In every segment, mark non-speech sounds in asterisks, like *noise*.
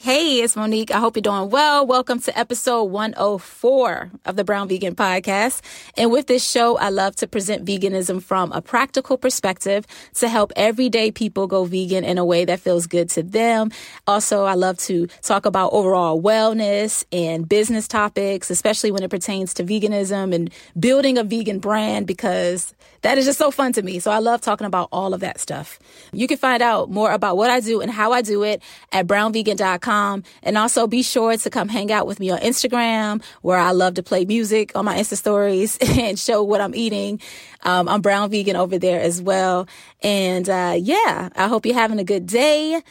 Hey, it's Monique. I hope you're doing well. Welcome to episode 104 of the Brown Vegan Podcast. And with this show, I love to present veganism from a practical perspective to help everyday people go vegan in a way that feels good to them. Also, I love to talk about overall wellness and business topics, especially when it pertains to veganism and building a vegan brand because that is just so fun to me. So I love talking about all of that stuff. You can find out more about what I do and how I do it at brownvegan.com and also be sure to come hang out with me on Instagram, where I love to play music on my Insta stories *laughs* and show what I'm eating. Um, I'm brown vegan over there as well. And uh, yeah, I hope you're having a good day.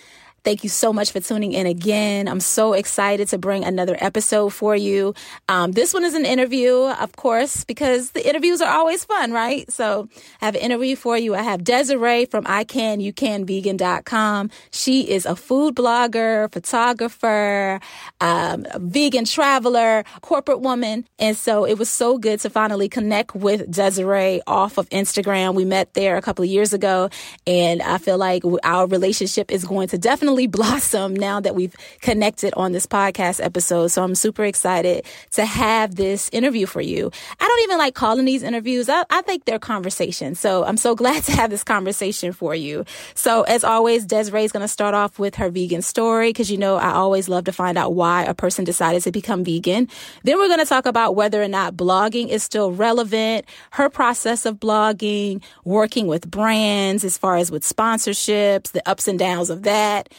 Thank you so much for tuning in again. I'm so excited to bring another episode for you. Um, this one is an interview, of course, because the interviews are always fun, right? So I have an interview for you. I have Desiree from iCanYouCanVegan.com. She is a food blogger, photographer, um, vegan traveler, corporate woman. And so it was so good to finally connect with Desiree off of Instagram. We met there a couple of years ago, and I feel like our relationship is going to definitely blossom now that we've connected on this podcast episode. So I'm super excited to have this interview for you. I don't even like calling these interviews. I, I think they're conversations. So I'm so *laughs* glad to have this conversation for you. So as always, Desiree is going to start off with her vegan story because you know I always love to find out why a person decided to become vegan. Then we're going to talk about whether or not blogging is still relevant, her process of blogging, working with brands as far as with sponsorships, the ups and downs of that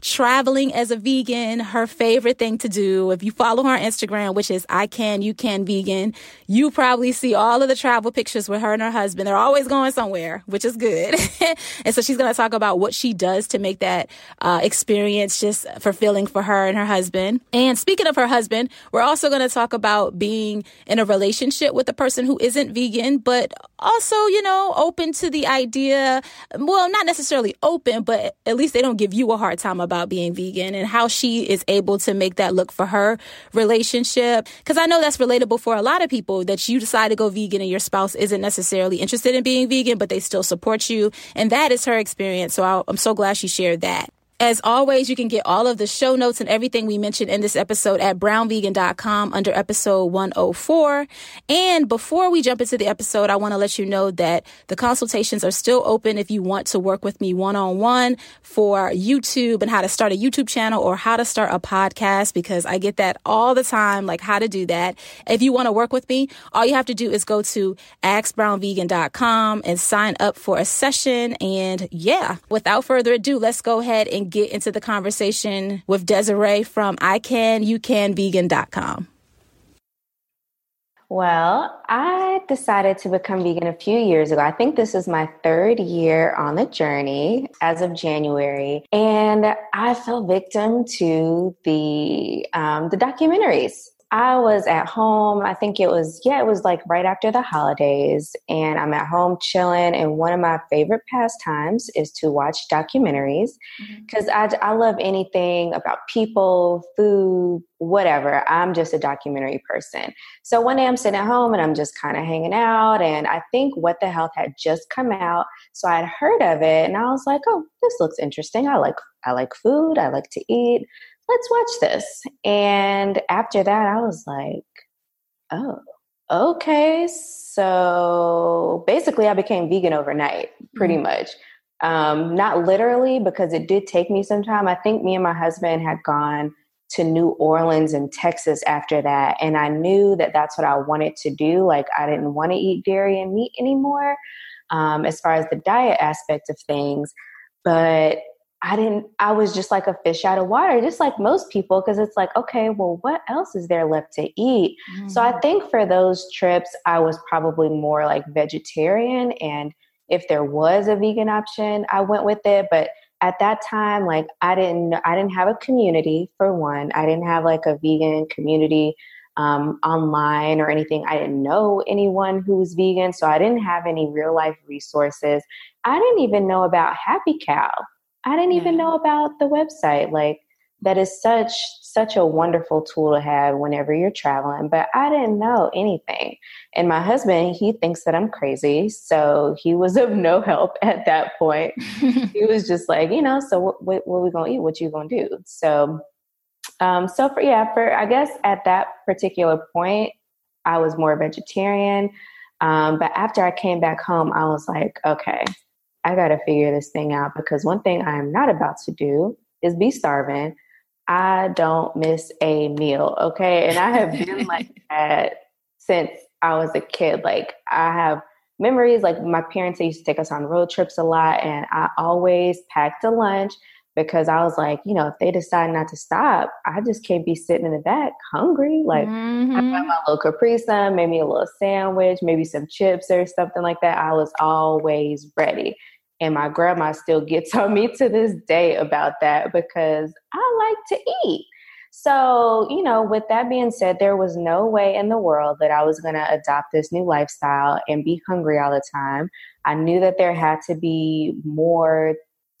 traveling as a vegan, her favorite thing to do. If you follow her on Instagram, which is I can, you can vegan, you probably see all of the travel pictures with her and her husband. They're always going somewhere, which is good. *laughs* and so she's going to talk about what she does to make that uh, experience just fulfilling for her and her husband. And speaking of her husband, we're also going to talk about being in a relationship with a person who isn't vegan, but also, you know, open to the idea. Well, not necessarily open, but at least they don't give you a hard time about being vegan and how she is able to make that look for her relationship. Cause I know that's relatable for a lot of people that you decide to go vegan and your spouse isn't necessarily interested in being vegan, but they still support you. And that is her experience. So I'm so glad she shared that. As always, you can get all of the show notes and everything we mentioned in this episode at brownvegan.com under episode 104. And before we jump into the episode, I want to let you know that the consultations are still open if you want to work with me one on one for YouTube and how to start a YouTube channel or how to start a podcast because I get that all the time, like how to do that. If you want to work with me, all you have to do is go to askbrownvegan.com and sign up for a session. And yeah, without further ado, let's go ahead and get into the conversation with Desiree from iCanYouCanVegan.com. Well, I decided to become vegan a few years ago. I think this is my third year on the journey as of January, and I fell victim to the um, the documentaries. I was at home. I think it was, yeah, it was like right after the holidays. And I'm at home chilling. And one of my favorite pastimes is to watch documentaries because mm-hmm. I, I love anything about people, food, whatever. I'm just a documentary person. So one day I'm sitting at home and I'm just kind of hanging out. And I think What the Health had just come out. So I'd heard of it and I was like, oh, this looks interesting. I like, I like food. I like to eat let's watch this. And after that, I was like, oh, okay. So basically, I became vegan overnight, pretty mm-hmm. much. Um, not literally, because it did take me some time. I think me and my husband had gone to New Orleans and Texas after that. And I knew that that's what I wanted to do. Like, I didn't want to eat dairy and meat anymore um, as far as the diet aspect of things. But I didn't, I was just like a fish out of water, just like most people, because it's like, okay, well, what else is there left to eat? Mm-hmm. So I mm-hmm. think for those trips, I was probably more like vegetarian. And if there was a vegan option, I went with it. But at that time, like I didn't, I didn't have a community for one. I didn't have like a vegan community um, online or anything. I didn't know anyone who was vegan, so I didn't have any real life resources. I didn't even know about Happy Cow. I didn't yeah. even know about the website. Like that is such such a wonderful tool to have whenever you're traveling, but I didn't know anything. And my husband, he thinks that I'm crazy, so he was of no help *laughs* at that point. *laughs* he was just like, you know, so what, what, what are we gonna eat? What you gonna do? So, um, so for yeah, for I guess at that particular point, I was more vegetarian. Um, but after I came back home, I was like, okay, I got to figure this thing out because one thing I am not about to do is be starving. I don't miss a meal, okay? And I have been *laughs* like that since I was a kid. Like I have memories like my parents they used to take us on road trips a lot and I always packed a lunch because I was like, you know, if they decide not to stop, I just can't be sitting in the back hungry. Like mm-hmm. I got my little Capri Sun, maybe a little sandwich, maybe some chips or something like that. I was always ready. And my grandma still gets *laughs* on me to this day about that because I like to eat. So, you know, with that being said, there was no way in the world that I was going to adopt this new lifestyle and be hungry all the time. I knew that there had to be more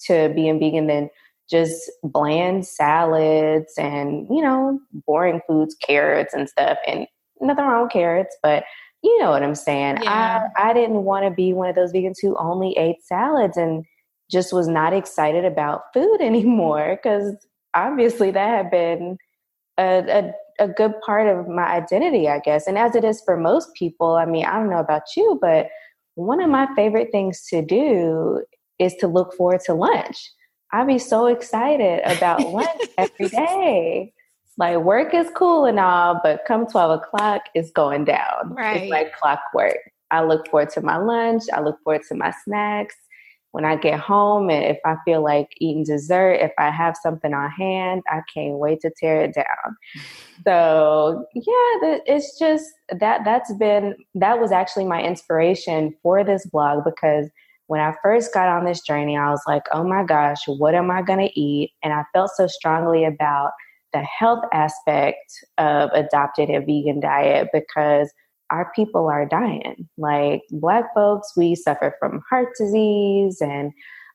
to being vegan than just bland salads and, you know, boring foods, carrots and stuff. And nothing wrong with carrots, but you know what I'm saying. Yeah. I, I didn't want to be one of those vegans who only ate salads and just was not excited about food *laughs* anymore because obviously that had been a, a, a good part of my identity, I guess. And as it is for most people, I mean, I don't know about you, but one of my favorite things to do is to look forward to lunch. I'd be so excited about *laughs* lunch every day like work is cool and all, but come 12 o'clock, it's going down. Right. It's like clockwork. I look forward to my lunch. I look forward to my snacks. When I get home and if I feel like eating dessert, if I have something on hand, I can't wait to tear it down. *laughs* so yeah, it's just that that's been that was actually my inspiration for this blog because when I first got on this journey, I was like, oh my gosh, what am I going to eat? And I felt so strongly about the health aspect of adopting a vegan diet because our people are dying. Like Black folks, we suffer from heart disease and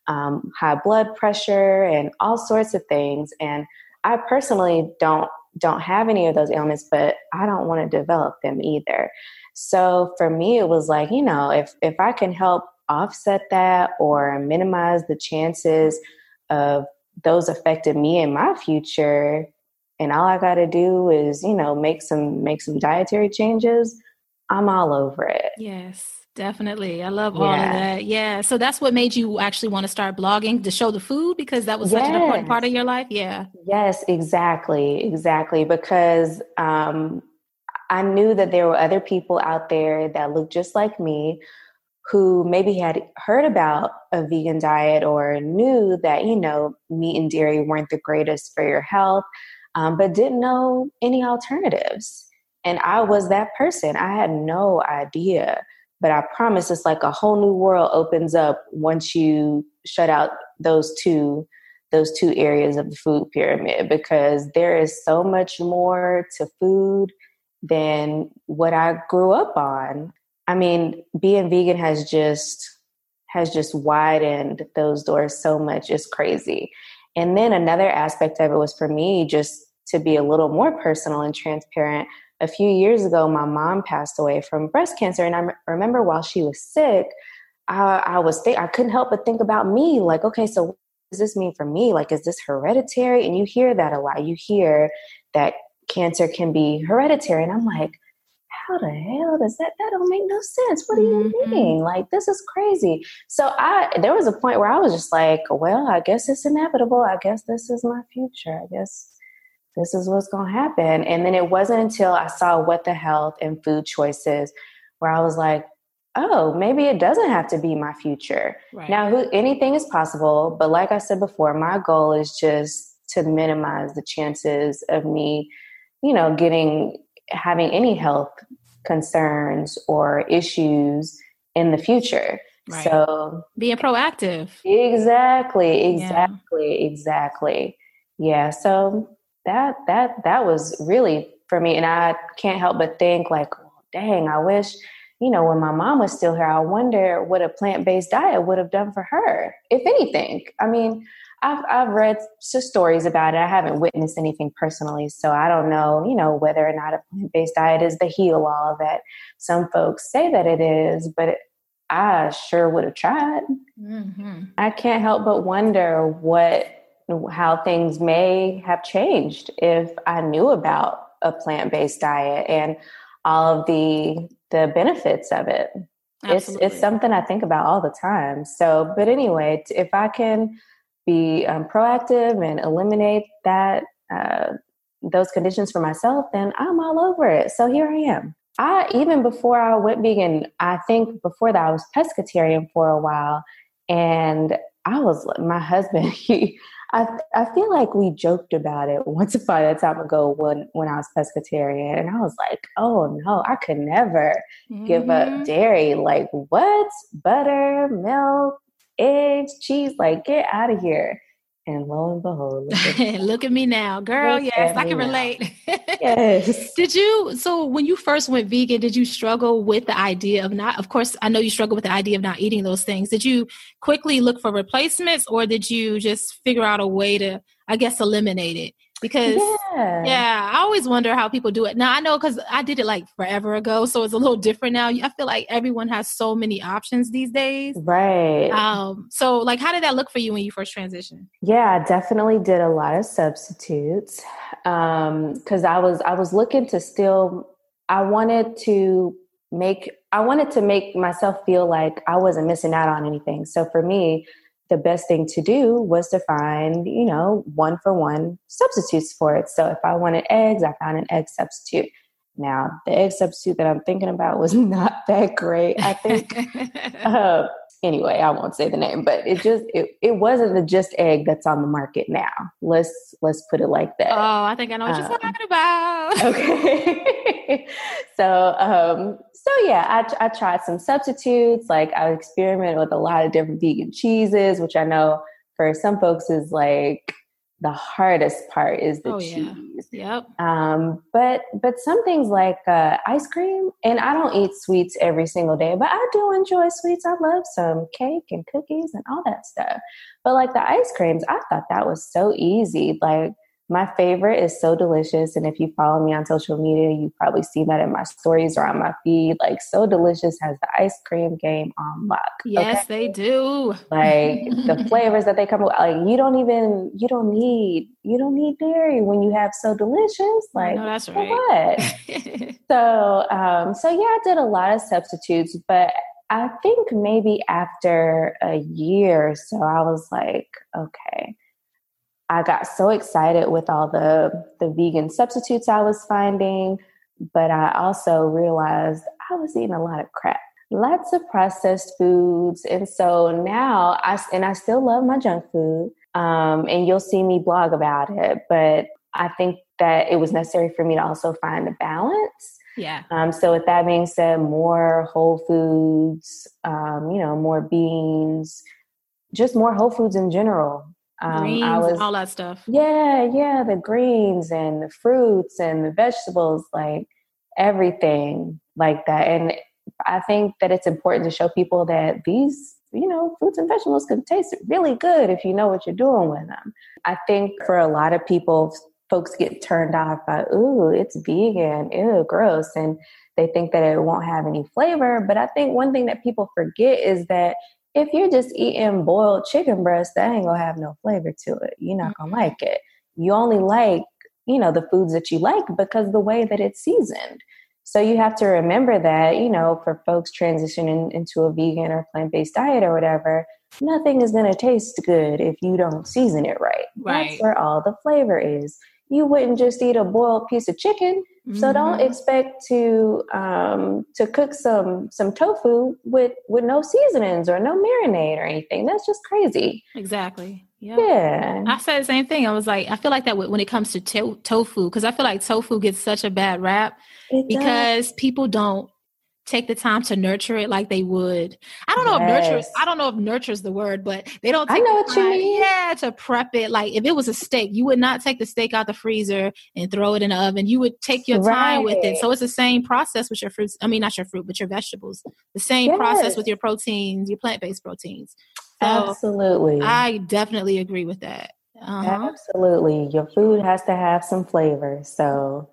um, high blood pressure and all sorts of things. And I personally don't don't have any of those ailments, but I don't want to develop them either. So for me, it was like, you know, if if I can help offset that or minimize the chances of those affecting me in my future, and all I got to do is, you know, make some make some dietary changes, I'm all over it. Yes. Definitely. I love all yeah. of that. Yeah. So that's what made you actually want to start blogging to show the food because that was yes. such an important part of your life. Yeah. Yes, exactly. Exactly. Because um, I knew that there were other people out there that looked just like me who maybe had heard about a vegan diet or knew that, you know, meat and dairy weren't the greatest for your health um, but didn't know any alternatives. And I was that person. I had no idea. But I promise it's like a whole new world opens up once you shut out those two those two areas of the food pyramid because there is so much more to food than what I grew up on. I mean, being vegan has just has just widened those doors so much. It's crazy. And then another aspect of it was for me just to be a little more personal and transparent. A few years ago, my mom passed away from breast cancer, and I remember while she was sick, I, I was th- I couldn't help but think about me. Like, okay, so what does this mean for me? Like, is this hereditary? And you hear that a lot. You hear that cancer can be hereditary, and I'm like, how the hell does that that don't make no sense. What do you mm-hmm. mean? Like this is crazy. So i there was a point where i was just like well i guess it's inevitable. I guess this is my future. I guess this is what's going to happen. And then it wasn't until i saw what the health and food choices where i was like oh maybe it doesn't have to be my future. Right. now who, anything is possible but like i said before my goal is just to minimize the chances of me you know getting having any health concerns or issues in the future. Right. So being proactive. Exactly, exactly, yeah. exactly. Yeah. So that that that was really for me. And I can't help but think like, dang, I wish, you know, when my mom was still here, I wonder what a plant-based diet would have done for her, if anything. I mean, I've I've read some stories about it. I haven't witnessed anything personally, so I don't know, you know, whether or not a plant based diet is the heal all that some folks say that it is. But it, I sure would have tried. Mm-hmm. I can't help but wonder what how things may have changed if I knew about a plant based diet and all of the the benefits of it. Absolutely. It's it's something I think about all the time. So, but anyway, if I can be um, proactive and eliminate that uh, those conditions for myself, then I'm all over it. So here I am. I even before I went vegan, I think before that I was pescatarian for a while, and I was my husband. *laughs* He, I I feel like we joked about it once upon a time ago when when I was pescatarian, and I was like, oh no, I could never mm-hmm. give up mm-hmm. dairy. Like what? Butter, milk, eggs, cheese. Like, get out of here. And lo and behold, look at, *laughs* look at me now, girl. Look yes, I can relate. *laughs* yes. Did you? So when you first went vegan, did you struggle with the idea of not? Of course, I know you struggle with the idea of not eating those things. Did you quickly look for replacements, or did you just figure out a way to, I guess, eliminate it? Because yeah. yeah. i always wonder how people do it. Now i know because i did it like forever ago so it's a little different now. I feel like everyone has so many options these days. Right. Um so like how did that look for you when you first transitioned? Yeah i definitely did a lot of substitutes um because i was i was looking to still i wanted to make i wanted to make myself feel like i wasn't missing out on anything. So for me the best thing to do was to find, you know, one for one substitutes for it. So if I wanted eggs, I found an egg substitute. Now, the egg substitute that I'm thinking about was *laughs* not that great. I think, uh, *laughs* anyway, I won't say the name, but it just it, it wasn't the just egg that's on the market now. Let's let's put it like that. Oh, I think I know what um, you're talking about. *laughs* Okay. so um so yeah, I, I tried some substitutes. Like I experimented with a lot of different vegan cheeses, which I know for some folks is like the hardest part is the oh, cheese. Yeah. Yep. Um, but but some things like uh, ice cream, and I don't eat sweets every single day, but I do enjoy sweets. I love some cake and cookies and all that stuff. But like the ice creams, I thought that was so easy. Like my favorite is So Delicious. And if you follow me on social media, you probably see that in my stories or on my feed. Like So Delicious has the ice cream game on lock. Yes, okay? they do. Like *laughs* the flavors that they come with, like you don't even you don't need you don't need dairy when you have So Delicious. Like no, that's right. what? *laughs* so um so yeah, I did a lot of substitutes, but I think maybe after a year or so I was like, okay I got so excited with all the the vegan substitutes I was finding, but I also realized I was eating a lot of crap. Lots of processed foods. And so now I and I still love my junk food. Um, and you'll see me blog about it, but I think that it was necessary for me to also find a balance. Yeah. Um, so with that being said, more whole foods, um, you know, more beans, just more whole foods in general. Um, greens was, all that stuff. Yeah, yeah, the greens and the fruits and the vegetables. Like everything like that. And I think that it's important to show people that these, you know, fruits and vegetables can taste really good if you know what you're doing with them. I think for a lot of people, folks get turned off by, ooh, it's vegan, ew, gross. And they think that it won't have any flavor. But I think one thing that people forget is that if you're just eating boiled chicken breast, that ain't gonna have no flavor to it. You're not gonna mm-hmm. like it. You only like, you know, the foods that you like because the way that it's seasoned. So you have to remember that, you know, for folks transitioning into a vegan or plant based diet or whatever, nothing is to taste good if you don't season it right. Right. That's where all the flavor is. You wouldn't just eat a boiled piece of chicken. Mm-hmm. So don't mm-hmm. expect to um, to cook some some tofu with with no seasonings or no marinade or anything. That's just crazy. Exactly. Yep. Yeah. I said the same thing. I was like, I feel like that when it comes to to- tofu, because I feel like tofu gets such a bad rap it because does. people don't take the time to nurture it like they would. I don't know yes. if nurture I don't know if nurture is the word, but they don't I know what time, you mean. Yeah, to prep it. Like if it was a steak, you would not take the steak out the freezer and throw it in the oven. You would take your right. time with it. So it's the same process with your fruits. I mean not your fruit, but your vegetables. The same yes. process with your proteins, your plant-based proteins. So Absolutely. I definitely agree with that. Uh-huh. Absolutely. Your food has to have some flavor. So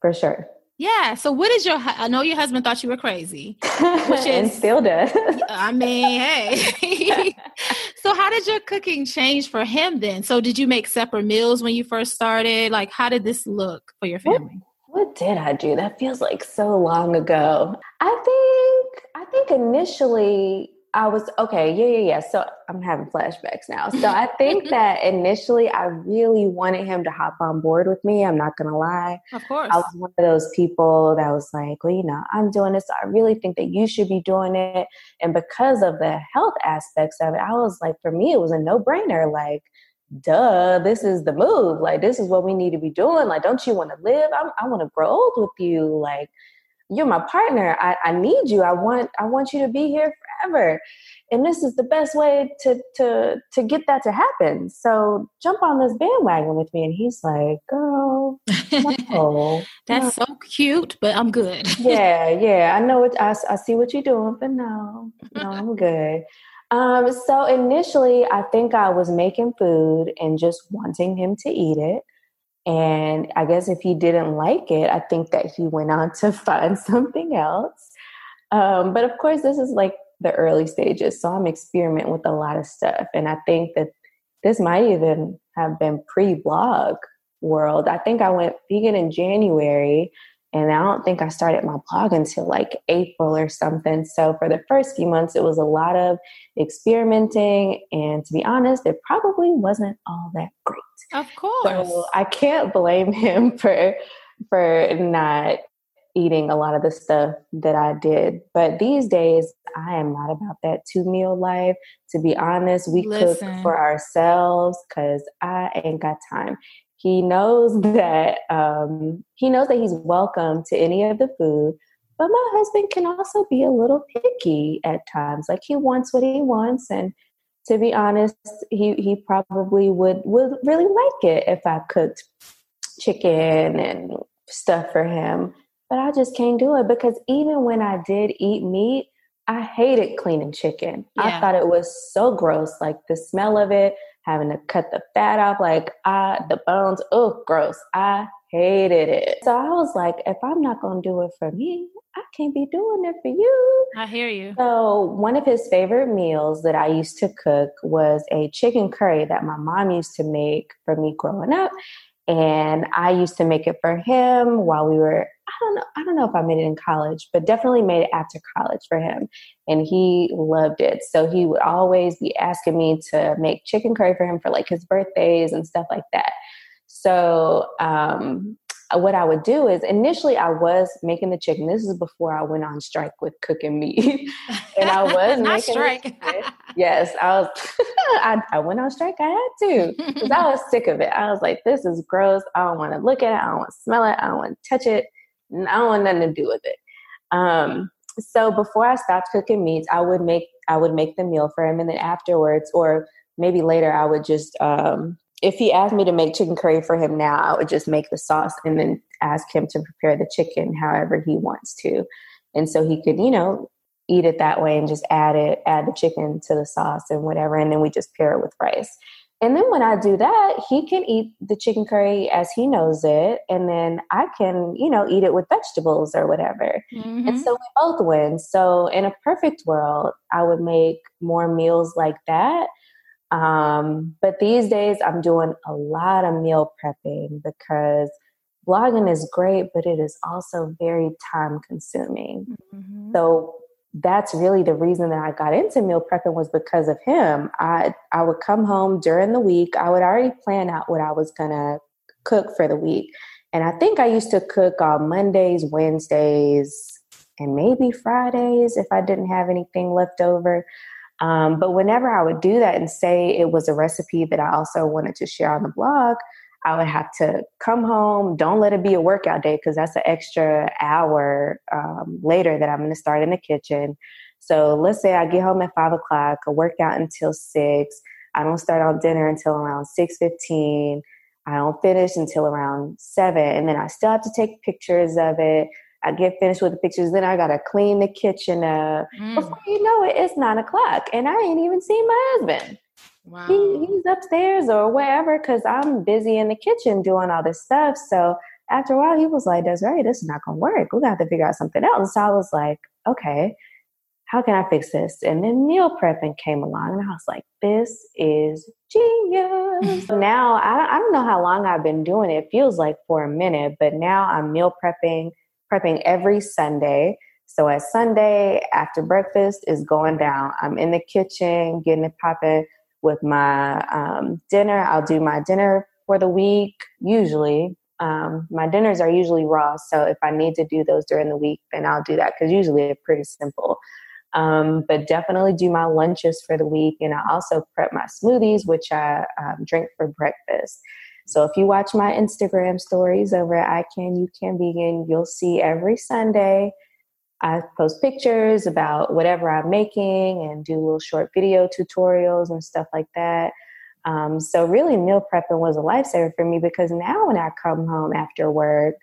for sure. Yeah. So what is your? I know your husband thought you were crazy, which *laughs* is and still does. *laughs* I mean, hey. *laughs* so how did your cooking change for him then? So did you make separate meals when you first started? Like, how did this look for your family? What, what did I do? That feels like so long ago. I think. I think initially I was okay, yeah, yeah, yeah. So I'm having flashbacks now. So I think *laughs* that initially I really wanted him to hop on board with me. I'm not gonna lie. Of course. I was one of those people that was like, well, you know, I'm doing this. I really think that you should be doing it. And because of the health aspects of it, I was like, for me, it was a no brainer. Like, duh, this is the move. Like, this is what we need to be doing. Like, don't you want to live? I'm, I want to grow old with you. Like, you're my partner. I, I need you. I want I want you to be here forever. And this is the best way to to to get that to happen. So jump on this bandwagon with me. And he's like, girl, no. *laughs* That's no. so cute, but I'm good. *laughs* yeah, yeah. I know what I, I see what you're doing, but no, no, I'm *laughs* good. Um, so initially I think I was making food and just wanting him to eat it. And I guess if he didn't like it, I think that he went on to *laughs* find something else. Um, but of course, this is like the early stages. So I'm experimenting with a lot of stuff. And I think that this might even have been pre blog world. I think I went vegan in January and I don't think I started my blog until like April or something. So for the first few months, it was a lot of experimenting. And to be honest, it probably wasn't all that great. Of course. So I can't blame him *laughs* for for not eating a lot of the stuff that I did. But these days, I am not about that two meal life. To be honest, we Listen. cook for ourselves because I ain't got time. He knows that um, he knows that he's welcome to any of the food, but my husband can also be a little picky at times. Like he wants what he wants, and to be honest, he he probably would would really like it if I cooked chicken and stuff for him. But I just can't do it because even when I did eat meat, I hated cleaning chicken. Yeah. I thought it was so gross, like the smell of it, having to cut the fat off, like I the bones, oh gross. I hated it. So I was like, if I'm not gonna do it for me, I can't be doing it for you. I hear you. So, one of his favorite meals that I used to cook was a chicken curry that my mom used to make for me growing up. And I used to make it for him while we were, I don't know, I don't know if I made it in college, but definitely made it after college for him. And he loved it. So he would always be asking me to make chicken curry for him for like his birthdays and stuff like that. So um, what I would do is initially I was making the chicken. This is before I went on strike with cooking meat, *laughs* and I *laughs* was not strike. yes, I was. *laughs* I, I, went on strike. I had to because I was sick of it. I was like, "This is gross. I don't want to look at it. I don't want to smell it. I don't want to touch it. I don't want nothing to do with it." Um, so before I stopped cooking meats, I would make I would make the meal for him, and then afterwards, or maybe later, I would just um, if he asked me to make chicken curry for him now, I would just make the sauce and then ask him to prepare the chicken however he wants to. And so he could, you know, eat it that way and just add it, add the chicken to the sauce and whatever. And then we just pair it with rice. And then when I do that, he can eat the chicken curry as he knows it. And then I can, you know, eat it with vegetables or whatever. Mm-hmm. And so we both win. So in a perfect world, I would make more meals like that. Um, but these days, I'm doing a lot of meal prepping because blogging is great, but it is also very time consuming. Mm-hmm. So that's really the reason that I got into meal prepping was because of him. I I would come home during the week. I would already plan out what I was gonna cook for the week. And I think I used to cook on Mondays, Wednesdays, and maybe Fridays if I didn't have anything left over. Um, but whenever I would do that and say it was a recipe that I also wanted to share on the blog, I would have to come home. Don't let it be a workout day because that's an extra hour um, later that I'm going to start in the kitchen. So let's say I get home at five o'clock, I work out until six. I don't start on dinner until around six fifteen. I don't finish until around seven, and then I still have to take pictures of it. I get finished with the pictures, then I gotta clean the kitchen up. Mm. Before you know it, it's nine o'clock, and I ain't even seen my husband. Wow. He, he's upstairs or wherever because I'm busy in the kitchen doing all this stuff. So after a while, he was like, Desiree, this is not to work. We're to have to figure out something else. So I was like, okay, how can I fix this? And then meal prepping came along, and I was like, this is genius. *laughs* now, I, I don't know how long I've been doing it. It feels like for a minute, but now I'm meal prepping, prepping every Sunday. So at Sunday after breakfast is going down. I'm in the kitchen, getting it popping with my um, dinner. I'll do my dinner for the week, usually. Um, my dinners are usually raw. So if I need to do those during the week, then I'll do that because usually they're pretty simple. Um, but definitely do my lunches for the week. And I also prep my smoothies, which I um, drink for breakfast. So if you watch my Instagram stories over at I Can You Can Vegan, you'll see every Sunday I post pictures about whatever I'm making and do little short video tutorials and stuff like that. Um, so really meal prepping was a lifesaver for me because now when I come home after work,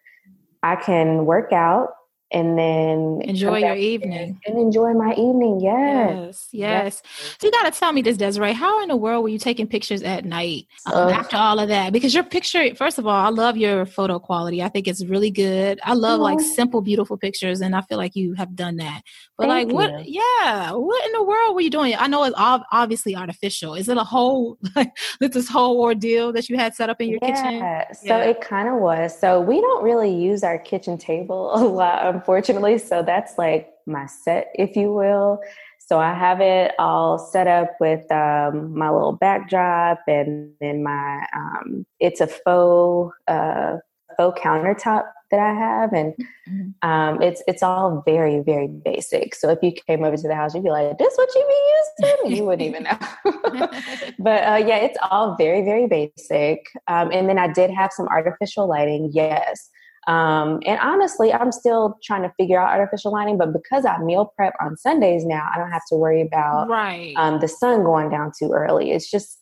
I can work out and then enjoy your evening and enjoy my evening. Yes. Yes. Yes. So you got to tell me this, Desiree. How in the world were you taking pictures at night um, after all of that? Because your picture, first of all, I love your photo quality. I think it's really good. I love like simple, beautiful pictures, and I feel like you have done that. But like, you. what? Yeah. What in the world were you doing? I know it's obviously artificial. Is it a whole *laughs* like this whole ordeal that you had set up in your yeah. kitchen? So yeah. it kind of was. So we don't really use our kitchen table *laughs* a lot unfortunately. So that's like my set, if you will. So I have it all set up with um, my little backdrop and then my um, it's a faux uh, faux countertop that I have, and mm-hmm. um, it's it's all very very basic. So if you came over to the house, you'd be like, "This what you be used to?" you wouldn't even know. *laughs* *laughs* but uh, yeah, it's all very very basic. Um, and then I did have some artificial lighting, yes. Um, and honestly, I'm still trying to figure out artificial lighting, but because I meal prep on Sundays now, I don't have to worry about right. um, the sun going down too early. It's just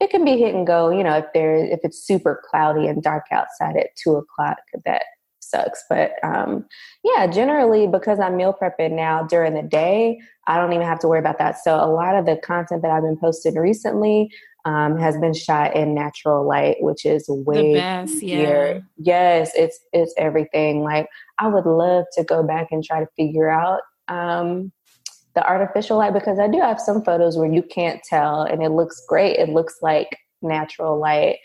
it can be hit and go. You know, if there if it's super cloudy and dark outside at two o'clock, that sucks. But um, yeah, generally because I'm meal prepping now during the day, I don't even have to worry about that. So a lot of the content that I've been posting recently um, has been shot in natural light, which is way the best. Yeah. Yes, it's it's everything. Like I would love to go back and try to figure out um, the artificial light because I do have some photos where you can't tell, and it looks great. It looks like natural light.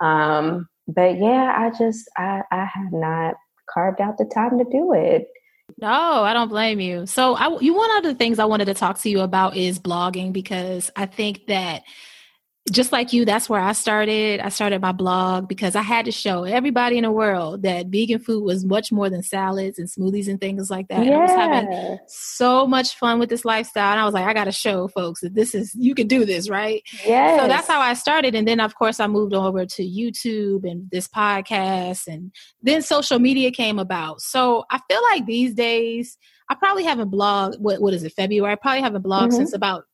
Um, but yeah, I just I I have not carved out the time to do it. No, I don't blame you. So, I, you one of the things I wanted to talk to you about is blogging because I think that just like you, that's where I started. I started my blog because I had to show everybody in the world that vegan food was much more than salads and smoothies and things like that. Yeah. I was having so much fun with this lifestyle. And I was like, I got to show folks that this is, you can do this, right? Yeah. So that's how I started. And then, of course, I moved over to YouTube and this podcast. And then social media came about. So I feel like these days, I probably haven't blogged, what, what is it, February? I probably haven't blogged mm-hmm. since about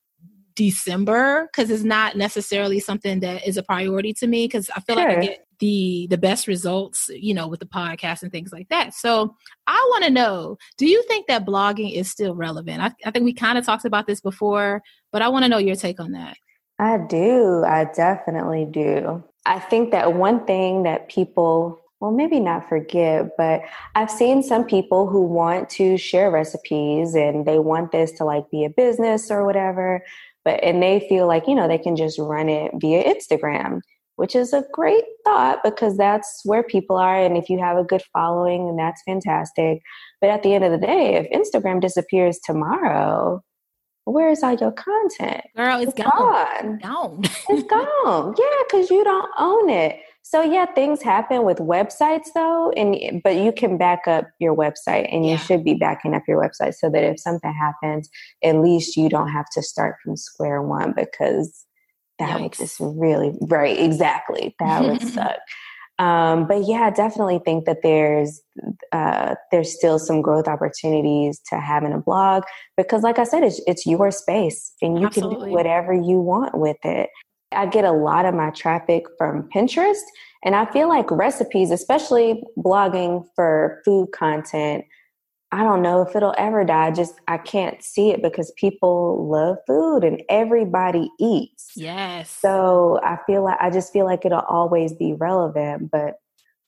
December because it's not necessarily something that is a priority to me because I feel sure. like I get the the best results, you know, with the podcast and things like that. So I want to know, do you think that blogging is still relevant? I, I think we kind of talked about this before, but I want to know your take on that. I do. I definitely do. I think that one thing that people well, maybe not forget, but I've seen some people who want to share recipes and they want this to like be a business or whatever, but and they feel like, you know, they can just run it via Instagram, which is a great thought because that's where people are. And if you have a good following, and that's fantastic. But at the end of the day, if Instagram disappears tomorrow, where's all your content? Girl, it's, it's gone. Gone. it's gone. Yeah, because you don't own it. So yeah, things happen with websites though, and but you can back up your website, and you yeah. should be backing up your website so that if something happens, at least you don't have to start from square one because that Yikes. would just really right exactly that would *laughs* suck. Um, but yeah, I definitely think that there's uh, there's still some growth opportunities to having a blog because, like I said, it's it's your space and you Absolutely. can do whatever you want with it. I get a lot of my traffic from Pinterest. And I feel like recipes, especially blogging for food content, I don't know if it'll ever die. Just I can't see it because people love food and everybody eats. Yes. So I feel like I just feel like it'll always be relevant. But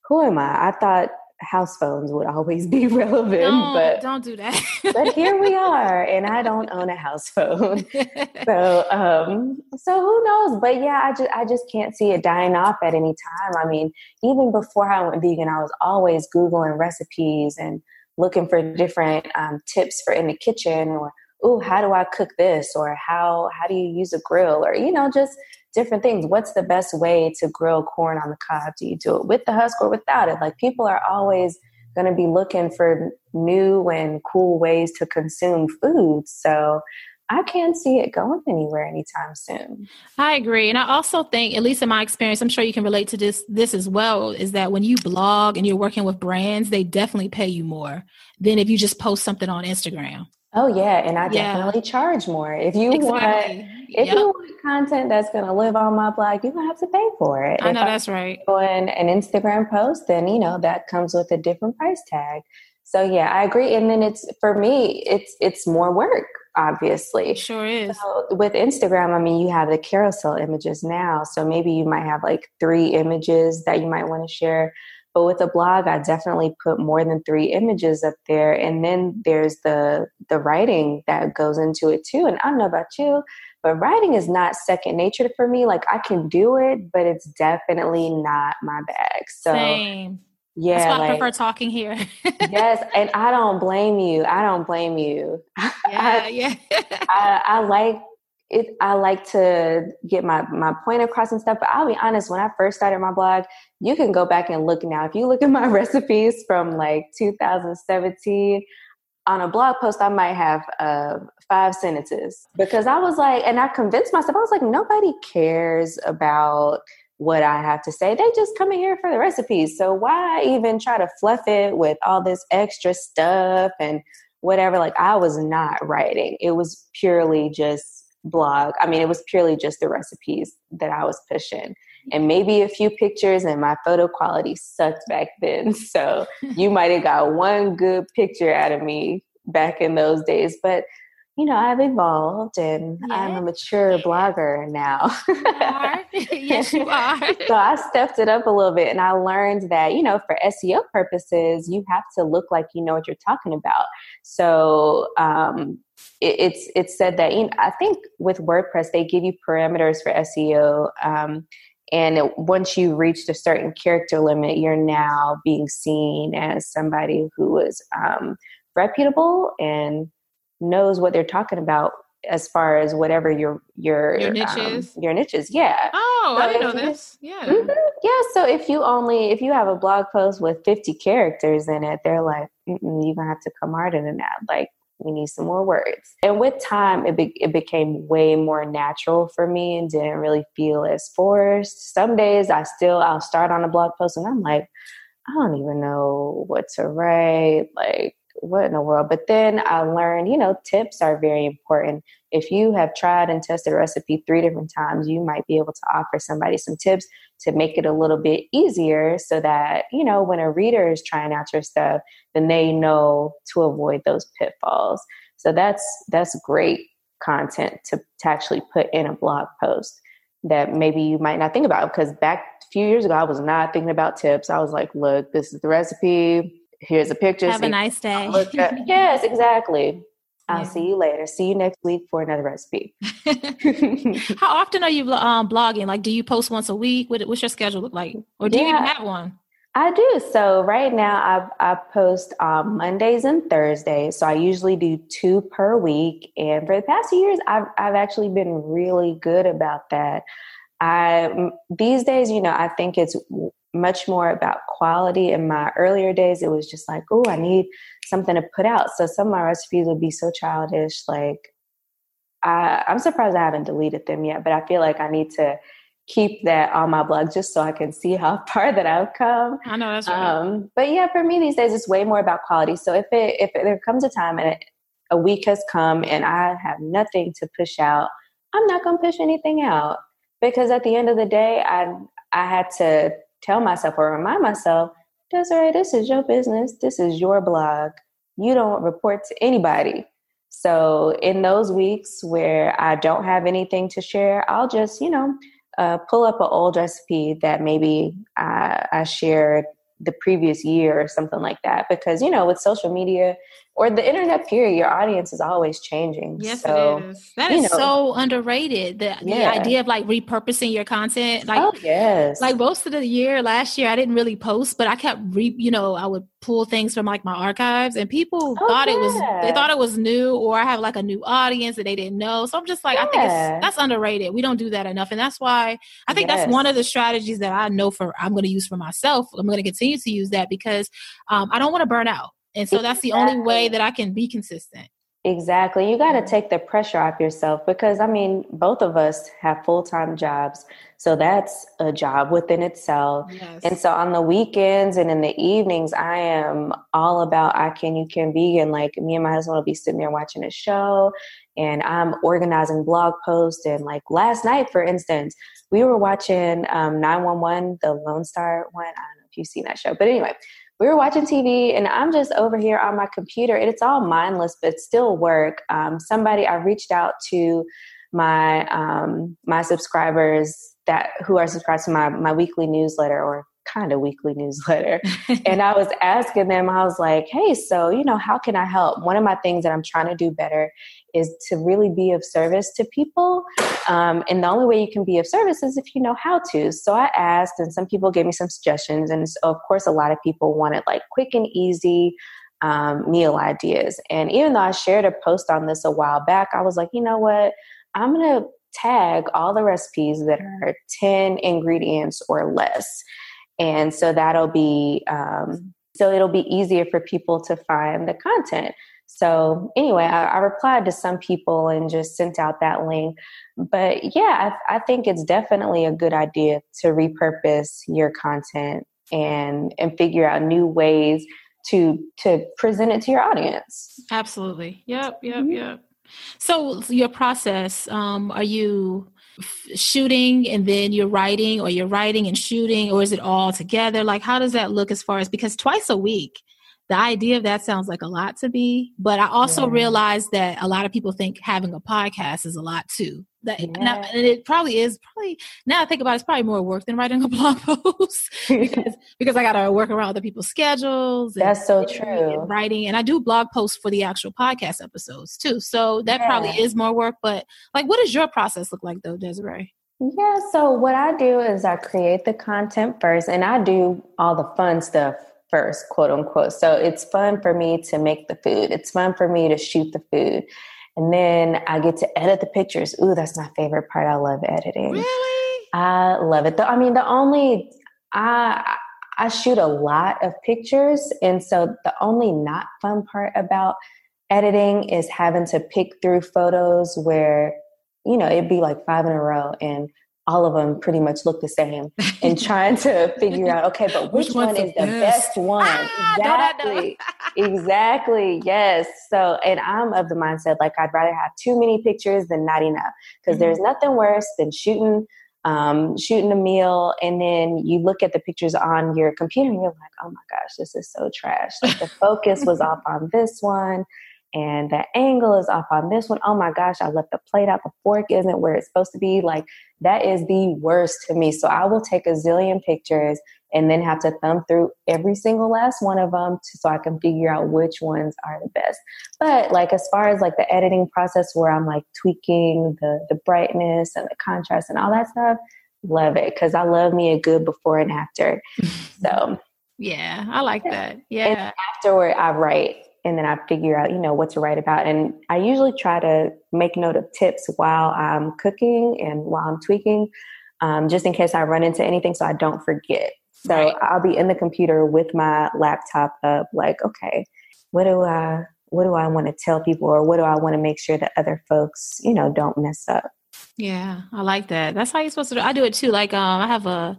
who am I? I thought house phones would always *laughs* be relevant. Don't, but don't do that. *laughs* but here we are, and I don't own a house phone. *laughs* so um, so who knows? But yeah, I just I just can't see it dying off at any time. I mean, even before I went vegan, I was always googling recipes and looking for different um, tips for in the kitchen or oh how do i cook this or how how do you use a grill or you know just different things. What's the best way to grill corn on the cob? Do you do it with the husk or without it? Like people are always going to be looking for new and cool ways to consume food. So I can't see it going anywhere anytime soon. I agree. And I also think, at least in my experience, I'm sure you can relate to this this as well, is that when you blog and you're working with brands, they definitely pay you more than if you just post something on Instagram. Oh yeah, and I yeah. definitely charge more. If you exactly. want if yep. you want content that's going to live on my blog, you're going to have to pay for it. I know if that's I'm right. On an Instagram post, then you know that comes with a different price tag. So yeah, I agree. And then it's for me, it's it's more work. Obviously, sure is. So with Instagram, I mean, you have the carousel images now, so maybe you might have like three images that you might want to share but with a blog, I definitely put more than three images up there. And then there's the the writing that goes into it too. And I don't know about you, but writing is not second nature for me. Like I can do it, but it's definitely not my bag. So Same. Yeah, That's why like, I prefer talking here. *laughs* yes, and I don't blame you. I don't blame you. *laughs* Yeah, I, yeah. I, I like it, I like to get my, my point across and stuff. But I'll be honest, when I first started my blog, you can go back and look now. If you look at my *laughs* recipes from like 2017, on a blog post, I might have uh, five sentences because I was like, and I convinced myself, I was like, nobody cares about what I have to say. They just come in here for the recipes. So why even try to fluff it with all this extra stuff and whatever? Like, I was not writing, it was purely just blog. I mean, it was purely just the recipes that I was pushing and maybe a few pictures and my photo quality sucked back then. *laughs* So *laughs* you might have got one good picture out of me back in those days, but you know, I've evolved and yeah. I'm a mature blogger now. *laughs* *laughs* yes, you are. so I stepped it up a little bit and I learned that, you know, for SEO purposes, you have to look like you know what you're talking about. So um, it, it's it's said that you know, I think with WordPress they give you parameters for SEO. Um, and it, once you reach a certain character limit, you're now being seen as somebody who is um, reputable and knows what they're talking about as far as whatever your your your niches? um, your niches yeah. Oh so i didn't know this. Yeah. Mm-hmm, yeah so if you only if you have a blog post with 50 characters in it they're like you're gonna have to come harder than that. Like we need some more words. And with time it, be, it became way more natural for me and didn't really feel as forced. Some days i still i'll start on a blog post and i'm like i don't even know what to write. Like what in the world? But then I learned, you know, tips are very important. If you have tried and tested a recipe three different times, you might be able to offer somebody some tips to make it a little bit easier so that, you know, when a reader is trying out your stuff, then they know to avoid those pitfalls. So that's that's great content to, to actually put in a blog post that maybe you might not think about because back a few years ago I was not thinking about tips. I was like, look, this is the recipe here's a picture. Have a nice day. *laughs* yes, exactly. I'll yeah. see you later. See you next week for another recipe. *laughs* *laughs* How often are you um, blogging? Like, do you post once a week? What, what's your schedule look like? Or do yeah, you even have one? I do. So right now, I, I post um, Mondays and Thursdays. So I usually do two per week. And for the past few years, I've I've actually been really good about that. I these days, you know, I think it's much more about quality. In my earlier days, it was just like, oh, I need something to put out. So some of my recipes would be so childish. Like, I, I'm surprised I haven't deleted them yet, but I feel like I need to keep that on my blog just so I can see how *laughs* far that I've come. I know that's right. Um, but yeah, for me these days, it's way more about quality. So if it if there comes a time and it, a week has come and I have nothing to push out, I'm not going to push anything out because at the end of the day, I I had to tell myself or remind myself, Desiree, this is your business. This is your blog. You don't report to anybody. So in those weeks where I don't have anything to share, I'll just, you know, uh, pull up an old recipe that maybe I, I shared the previous year or something like that. Because, you know, with social media, or the internet period your audience is always changing yes so, it is that is know, so underrated the, yeah. the idea of like repurposing your content like oh, yes like most of the year last year i didn't really post but i kept re you know i would pull things from like my archives and people oh, thought yeah. it was they thought it was new or i have like a new audience that they didn't know so i'm just like yeah. i think it's that's underrated we don't do that enough and that's why i think yes. that's one of the strategies that i know for i'm going to use for myself i'm going to continue to use that because um, i don't want to burn out and so that's the only way that I can be consistent. Exactly. You got to take the pressure off yourself because, I mean, both of us have full time jobs. So that's a job within itself. Yes. And so on the weekends and in the evenings, I am all about I can, you can be vegan. Like me and my husband will be sitting there watching a show and I'm organizing blog posts. And like last night, for instance, we were watching um, 911, the Lone Star one. I don't know if you've seen that show. But anyway, we were watching TV and I'm just over here on my computer and it's all mindless, but still work. Um, somebody, I reached out to my, um, my subscribers that who are subscribed to my, my weekly newsletter or kind of weekly newsletter. *laughs* and I was asking them, I was like, hey, so, you know, how can I help? One of my things that I'm trying to do better is to really be of service to people. Um, and the only way you can be of service is if you know how to. So I asked, and some people gave me some suggestions. And so of course, a lot of people wanted like quick and easy um, meal ideas. And even though I shared a post on this a while back, I was like, you know what? I'm going to tag all the recipes that are 10 ingredients or less. And so that'll be, um, so it'll be easier for people to find the content. So anyway, I, I, replied to some people and just sent out that link. But yeah, I, I think it's definitely a good idea to repurpose your content and and figure out new ways to to present it to your audience. Absolutely. Yep. Yep. Mm-hmm. Yep. So your process, um, are you shooting and then you're writing or you're writing and shooting or is it all together like how does that look as far as because twice a week the idea of that sounds like a lot to me but i also yeah. realize that a lot of people think having a podcast is a lot too that yeah. and, I, and, it probably is probably now I think about it, it's probably more work than writing a *laughs* blog post *laughs* because, because I got to work around other people's schedules. That's so true. And writing and I do blog posts for the actual podcast episodes too. So that yeah. probably is more work. But like, what does your process look like though, Desiree? Yeah. So what I do is I create the content first, and I do all the fun stuff first, quote unquote. So it's fun for me to make the food. It's fun for me to shoot the food. And then I get to edit the pictures. Ooh, that's my favorite part. I love editing. Really? I love it. Though I mean, the only I I shoot a lot of pictures, and so the only not fun part about editing is having to pick through photos where you know it'd be like five in a row and all of them pretty much look the same and trying to figure out okay but *laughs* which, which one is the best, best one ah, exactly exactly. Yes. So, and I'm of the mindset like I'd rather have too many pictures than not enough because mm-hmm. there's nothing worse than shooting um, shooting a meal, and then you look at the pictures on your computer and you're like, oh my gosh, this is so trash. Like the focus was *laughs* off on this one, and the angle is off on this one. Oh my gosh, I left the plate out, the fork isn't where it's supposed to be. Like that is the worst to me. So I will take a zillion pictures and then have to thumb through every single last one of them to, so I can figure out which ones are the best. But like as far as like the editing process where I'm like tweaking the the brightness and the contrast and all that stuff, love it because I love me a good before and after. *laughs* So yeah, I like that. Yeah. And afterward, I write and then I figure out, you know, what to write about. And I usually try to make note of tips while I'm cooking and while I'm tweaking, um, just in case I run into anything so I don't forget. So right. I'll be in the computer with my laptop up, like, okay, what do I what do I want to tell people or what do I want to make sure that other folks, you know, don't mess up? Yeah, I like that. That's how you're supposed to do. I do it too. Like um I have a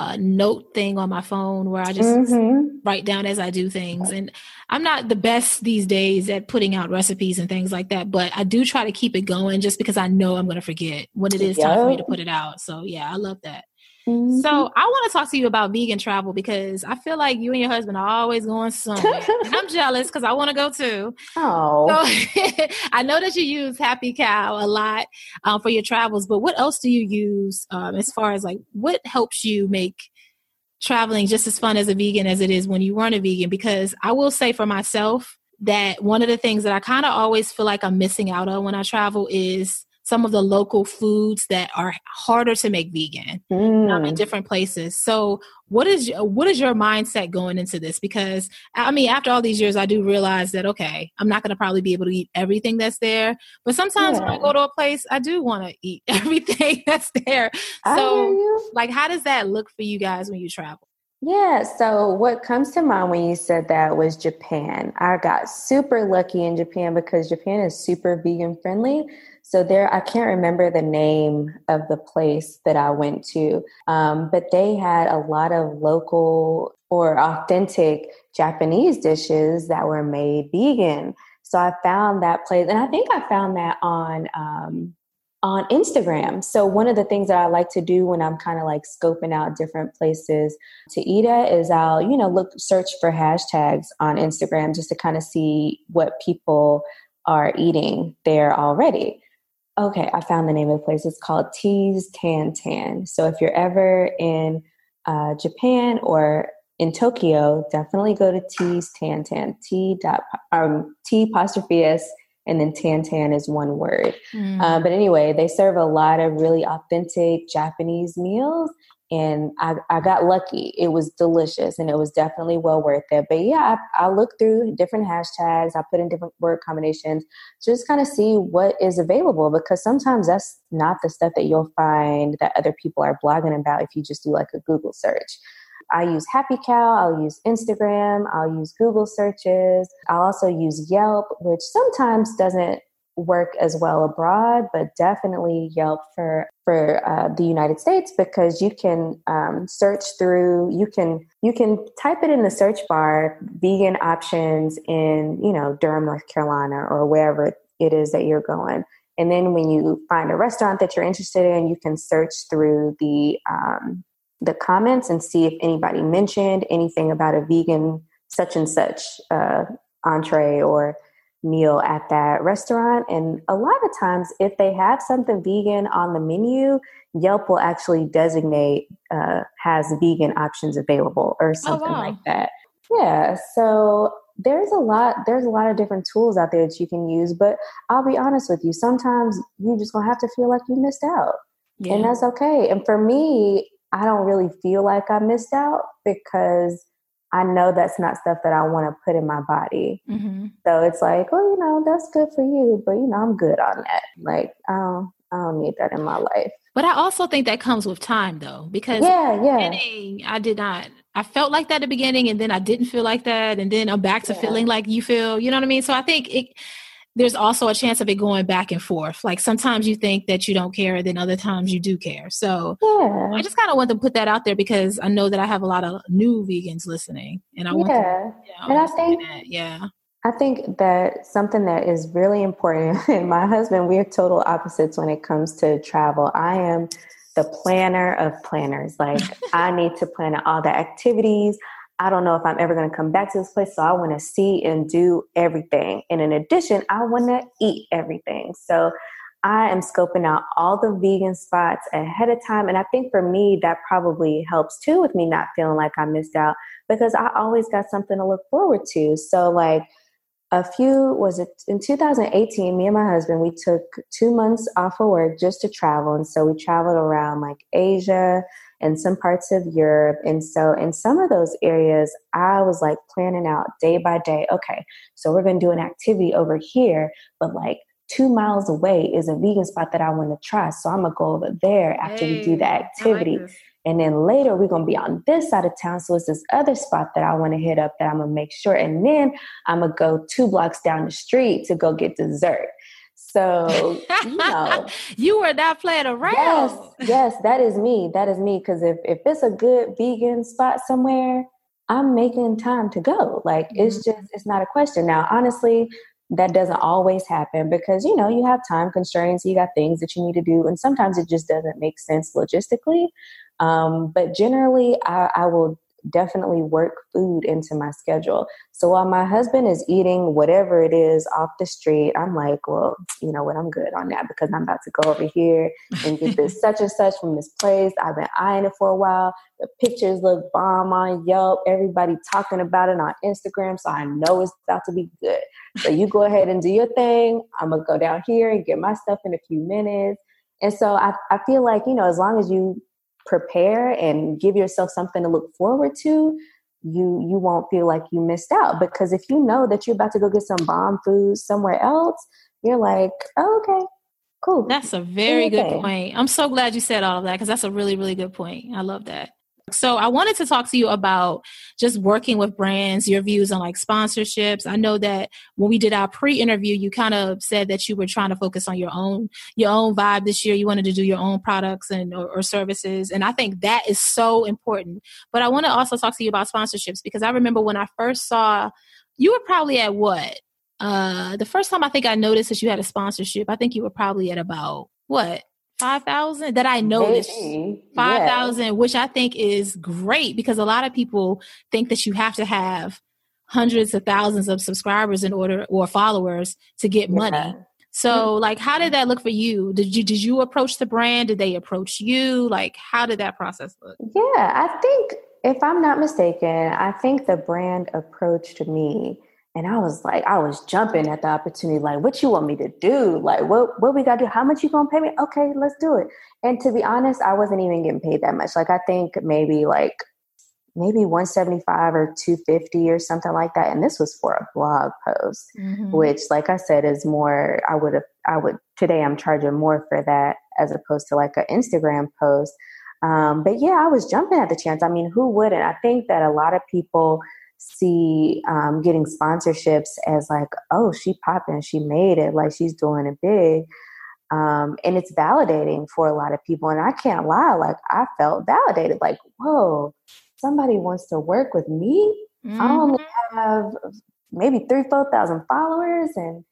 a note thing on my phone where I just mm-hmm. write down as I do things. And I'm not the best these days at putting out recipes and things like that, but I do try to keep it going just because I know I'm going to forget when it is yep. time for me to put it out. So yeah, I love that. Mm-hmm. So I want to talk to you about vegan travel because I feel like you and your husband are always going somewhere. I'm *laughs* jealous because I want to go too. Oh, so, *laughs* I know that you use Happy Cow a lot um, for your travels, but what else do you use um, as far as like what helps you make traveling just as fun as a vegan as it is when you weren't a vegan? Because I will say for myself that one of the things that I kind of always feel like I'm missing out on when I travel is some of the local foods that are harder to make vegan mm. um, in different places. So, what is what is your mindset going into this? Because I mean, after all these years, I do realize that okay, I'm not going to probably be able to eat everything that's there. But sometimes yeah. when I go to a place, I do want to eat *laughs* everything that's there. So, like, how does that look for you guys when you travel? Yeah, so what comes to mind when you said that was Japan. I got super lucky in Japan because Japan is super vegan friendly. So there, I can't remember the name of the place that I went to, um, but they had a lot of local or authentic Japanese dishes that were made vegan. So I found that place, and I think I found that on um, on Instagram. So one of the things that I like to do when I'm kind of like scoping out different places to eat at is I'll, you know, look search for hashtags on Instagram just to kind of see what people are eating there already. Okay, I found the name of the place. It's called T's TanTan. So if you're ever in uh, Japan or in Tokyo, definitely go to T's TanTan. T dot um, T apostrophe S and then Tan Tan is one word. Mm. Uh, but anyway, they serve a lot of really authentic Japanese meals, and I, I got lucky. It was delicious and it was definitely well worth it. But yeah, I, I looked through different hashtags, I put in different word combinations just kind of see what is available because sometimes that's not the stuff that you'll find that other people are blogging about if you just do like a Google search. I use Happy Cow, I'll use Instagram, I'll use Google searches. I'll also use Yelp, which sometimes doesn't work as well abroad, but definitely Yelp for for uh, the United States because you can um, search through. You can you can type it in the search bar, vegan options in you know Durham, North Carolina, or wherever it is that you're going. And then when you find a restaurant that you're interested in, you can search through the um, the comments and see if anybody mentioned anything about a vegan such and such uh, entree or meal at that restaurant. And a lot of times, if they have something vegan on the menu, Yelp will actually designate uh, has vegan options available or oh, something oh, wow. like that. Yeah. So there's a lot there's a lot of different tools out there that you can use but i'll be honest with you sometimes you just gonna have to feel like you missed out yeah. and that's okay and for me i don't really feel like i missed out because I know that's not stuff that I want to put in my body. Mm-hmm. So it's like, well, you know, that's good for you, but you know, I'm good on that. Like, I don't, I don't need that in my life. But I also think that comes with time, though, because yeah, yeah, I did not. I felt like that at the beginning, and then I didn't feel like that, and then I'm back to yeah. feeling like you feel. You know what I mean? So I think it there's also a chance of it going back and forth. Like sometimes you think that you don't care, then other times you do care. So yeah. I just kind of want to put that out there because I know that I have a lot of new vegans listening, and I yeah. want to, you know, and I think that. yeah. I think that something that is really important, *laughs* and my husband, we're total opposites when it comes to travel. I am the planner of planners. Like, *laughs* I need to plan all the activities. I don't know if I'm ever going to come back to this place. So I want to see and do everything. And in addition, I want to eat everything. So I am scoping out all the vegan spots ahead of time. And I think for me, that probably helps too with me not feeling like I missed out because I always got something to look forward to. So, like, a few was it in 2018 me and my husband we took two months off of work just to travel and so we traveled around like asia and some parts of europe and so in some of those areas i was like planning out day by day okay so we're going to do an activity over here but like two miles away is a vegan spot that i want to try so i'm going to go over there after hey, we do the activity like and then later we're gonna be on this side of town. So it's this other spot that I want to hit up that I'm gonna make sure. And then I'm gonna go two blocks down the street to go get dessert. So you know, *laughs* you were not playing around. Yes, yes, that is me. That is me. Because if if it's a good vegan spot somewhere, I'm making time to go. Like mm-hmm. it's just it's not a question. Now, honestly, that doesn't always happen because you know you have time constraints you got things that you need to do and sometimes it just doesn't make sense logistically um, but generally, I, I will definitely work food into my schedule. So while my husband is eating whatever it is off the street, I'm like, well, you know what, I'm good on that because I'm about to go over here and get this *laughs* such and such from this place. I've been eyeing it for a while. The pictures look bomb on Yelp. Everybody talking about it on Instagram. So I know it's about to be good. So you go ahead and do your thing. I'm going to go down here and get my stuff in a few minutes. And so I, I feel like, you know, as long as you prepare and give yourself something to look forward to, you you won't feel like you missed out. Because if you know that you're about to go get some bomb food somewhere else, you're like, oh, okay, cool. That's a very good point. I'm so glad you said all of that because that's a really, really good point. I love that. So I wanted to talk to you about just working with brands, your views on like sponsorships. I know that when we did our pre-interview, you kind of said that you were trying to focus on your own your own vibe this year. You wanted to do your own products and or, or services, and I think that is so important. But I want to also talk to you about sponsorships because I remember when I first saw you were probably at what uh the first time I think I noticed that you had a sponsorship. I think you were probably at about what five thousand that I noticed five thousand, yeah. which I think is great because a lot of people think that you have to have hundreds of thousands of subscribers in order or followers to get yeah. money. So mm-hmm. like how did that look for you? Did you did you approach the brand? Did they approach you? Like how did that process look? Yeah, I think if I'm not mistaken, I think the brand approached me and I was like, I was jumping at the opportunity, like, what you want me to do? Like, what what we gotta do? How much you gonna pay me? Okay, let's do it. And to be honest, I wasn't even getting paid that much. Like I think maybe like maybe 175 or 250 or something like that. And this was for a blog post, mm-hmm. which like I said is more I would have I would today I'm charging more for that as opposed to like an Instagram post. Um, but yeah, I was jumping at the chance. I mean, who wouldn't? I think that a lot of people see um, getting sponsorships as like, oh, she popping, she made it, like she's doing it big. Um, and it's validating for a lot of people. And I can't lie, like I felt validated, like, whoa, somebody wants to work with me. Mm-hmm. I only have maybe three, four thousand followers, and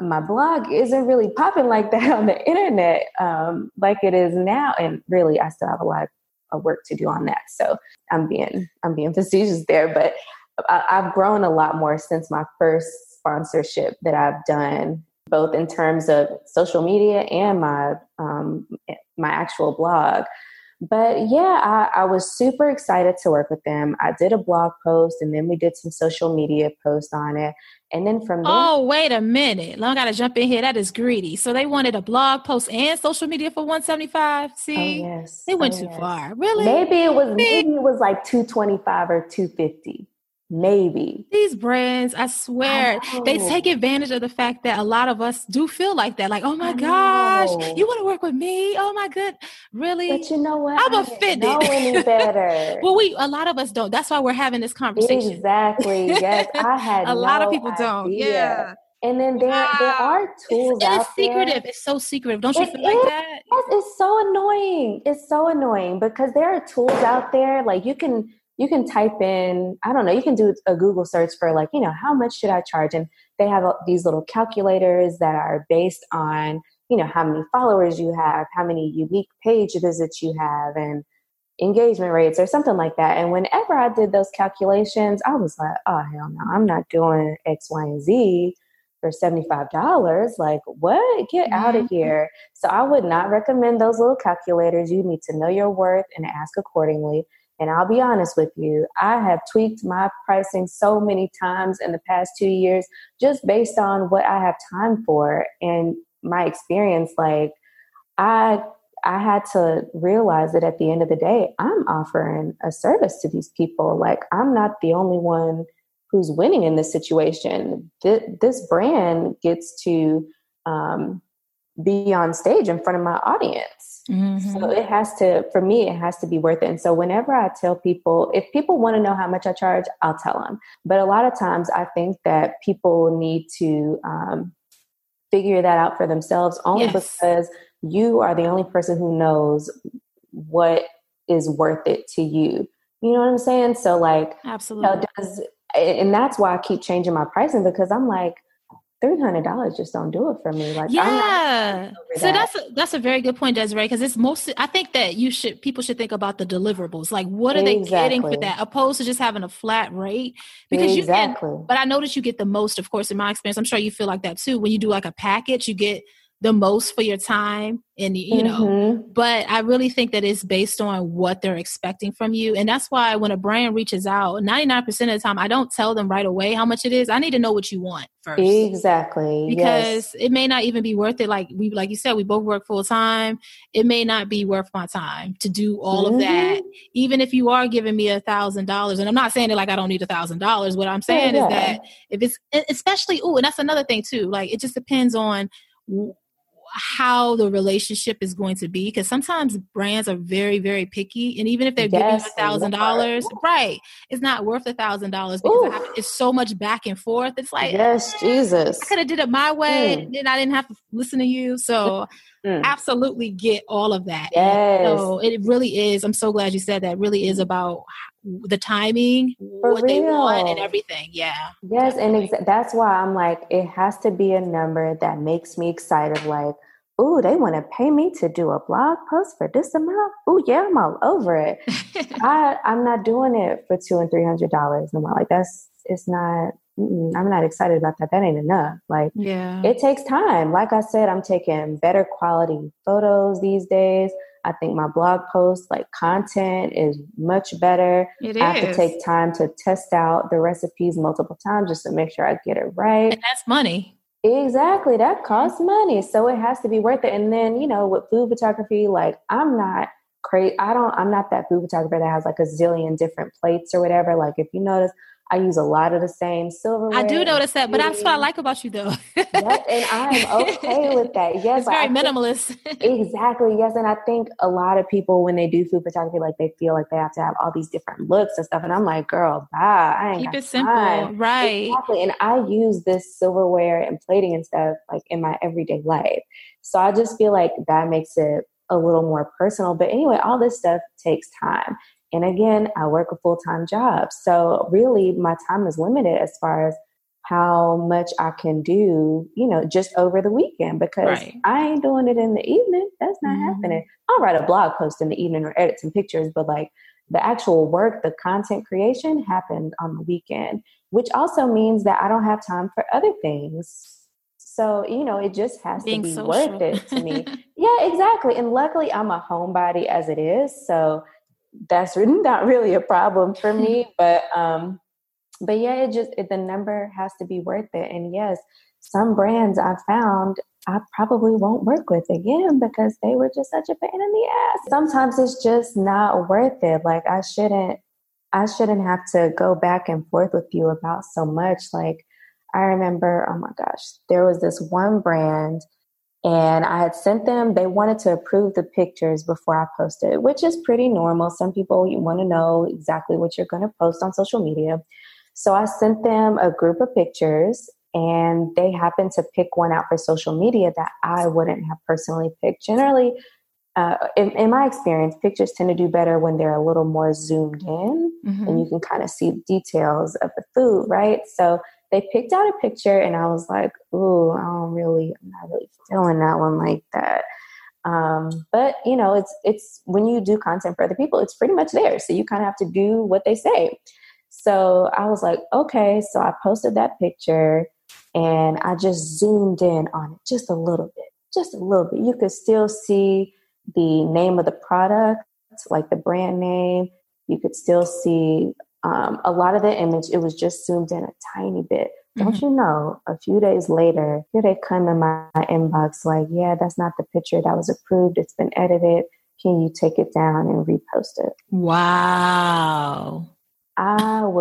my blog isn't really popping like that on the internet um, like it is now. And really, I still have a lot of work to do on that. So I'm being I'm being facetious there, but I, I've grown a lot more since my first sponsorship that I've done, both in terms of social media and my um, my actual blog. But yeah, I, I, was super excited to work with them. I did a blog post and then we did some social media posts on it. And then from there. Oh, wait a minute. I got to jump in here. That is greedy. So they wanted a blog post and social media for 175 See? Oh, yes. They went oh, too yes. far. Really? Maybe it was maybe it was like 225 or 250 maybe these brands i swear I they take advantage of the fact that a lot of us do feel like that like oh my I gosh know. you want to work with me oh my good really but you know what i'm offended know any better *laughs* well we a lot of us don't that's why we're having this conversation exactly yes *laughs* i had a no lot of people idea. don't yeah And then there wow. there are tools it's, out secretive. There. It's so secretive. Don't you it feel is. like that? Yes, it's so annoying. It's so annoying because there are tools out there like you can you can type in I don't know you can do a Google search for like you know how much should I charge and they have these little calculators that are based on you know how many followers you have, how many unique page visits you have, and engagement rates or something like that. And whenever I did those calculations, I was like, oh, hell no, I'm not doing X, Y, and Z for $75. Like, what? Get mm-hmm. out of here. So I would not recommend those little calculators. You need to know your worth and ask accordingly. And I'll be honest with you, I have tweaked my pricing so many times in the past two years just based on what I have time for and my experience. Like, I I had to realize that at the end of the day, I'm offering a service to these people. Like, I'm not the only one who's winning in this situation. This brand gets to um, be on stage in front of my audience. Mm-hmm. So it has to, for me, it has to be worth it. And so whenever I tell people, if people want to know how much I charge, I'll tell them. But a lot of times I think that people need to um, figure that out for themselves only yes. because you are the only person who knows what is worth it to you. You know what I'm saying? So like, absolutely. You know, does, and that's why I keep changing my pricing because I'm like, three hundred dollars just don't do it for me. Like, yeah. So that. that's a, that's a very good point, Desiree. Because it's most. I think that you should people should think about the deliverables. Like, what are exactly. they getting for that, opposed to just having a flat rate? Because exactly. you can. But I notice you get the most, of course, in my experience. I'm sure you feel like that too. When you do like a package, you get the most for your time and you know mm-hmm. but i really think that it's based on what they're expecting from you. And that's why when a brand reaches out 99% of the time i don't tell them right away how much it is. I need to know what you want first. Exactly. Because yes. it may not even be worth it. Like we like you said we both work full time. It may not be worth my time to do all mm-hmm. of that. Even if you are giving me a thousand dollars and i'm not saying it like i don't need a thousand dollars. What i'm saying yeah, yeah. is that if it's especially oh and that's another thing too. Like it just depends on how the relationship is going to be because sometimes brands are very very picky and even if they're yes, giving a thousand dollars right it's not worth a thousand dollars because have, it's so much back and forth it's like yes eh, jesus i could have did it my way mm. and then i didn't have to listen to you so mm. absolutely get all of that yes. so it really is i'm so glad you said that really is about the timing, For what real. they want, and everything. Yeah. Yes, definitely. and exa- that's why I'm like, it has to be a number that makes me excited. Like, ooh, they want to pay me to do a blog post for this amount. Ooh, yeah, I'm all over it. *laughs* I I'm not doing it for two and three hundred dollars no more. Like that's it's not. I'm not excited about that. That ain't enough. Like, yeah, it takes time. Like I said, I'm taking better quality photos these days. I think my blog post, like content, is much better. It I have to take time to test out the recipes multiple times just to make sure I get it right. And that's money. Exactly. That costs money. So it has to be worth it. And then, you know, with food photography, like I'm not crazy. I don't, I'm not that food photographer that has like a zillion different plates or whatever. Like if you notice, I use a lot of the same silverware. I do notice that, but that's what I like about you, though. *laughs* yes, and I'm okay with that. *laughs* Yes, it's very minimalist. *laughs* exactly. Yes, and I think a lot of people when they do food photography, like they feel like they have to have all these different looks and stuff. And I'm like, girl, bye. I ain't keep it simple, time. right? Exactly. And I use this silverware and plating and stuff like in my everyday life. So I just feel like that makes it a little more personal. But anyway, all this stuff takes time. And again, I work a full time job. So really, my time is limited as far as how much I can do, you know, just over the weekend because right. I ain't doing it in the evening. That's not mm-hmm. happening. I'll write a blog post in the evening or edit some pictures, but like the actual work, the content creation happened on the weekend, which also means that I don't have time for other things. So, you know, it just has Being to be social. worth it to me. *laughs* yeah, exactly. And luckily, I'm a homebody as it is. So, that's not really a problem for me. *laughs* but um, but yeah, it just it, the number has to be worth it. And yes, some brands I found I probably won't work with again because they were just such a pain in the ass. Sometimes it's just not worth it. Like I shouldn't I shouldn't have to go back and forth with you about so much. Like I remember, oh my gosh, there was this one brand and I had sent them, they wanted to approve the pictures before I posted, which is pretty normal. Some people you want to know exactly what you're going to post on social media. So I sent them a group of pictures and they happened to pick one out for social media that I wouldn't have personally picked. Generally, uh, in, in, my experience, pictures tend to do better when they're a little more zoomed in mm-hmm. and you can kind of see details of the food, right? So they picked out a picture and I was like, ooh, I don't really, I'm not really feeling that one like that. Um, but you know, it's it's when you do content for other people, it's pretty much there. So you kind of have to do what they say. So I was like, okay. So I posted that picture and I just zoomed in on it just a little bit, just a little bit. You could still see the name of the product, like the brand name. You could still see um, a lot of the image. It was just zoomed in a tiny bit. Don't mm-hmm. you know, a few days later, here they come in my inbox like, yeah, that's not the picture that was approved. It's been edited. Can you take it down and repost it? Wow.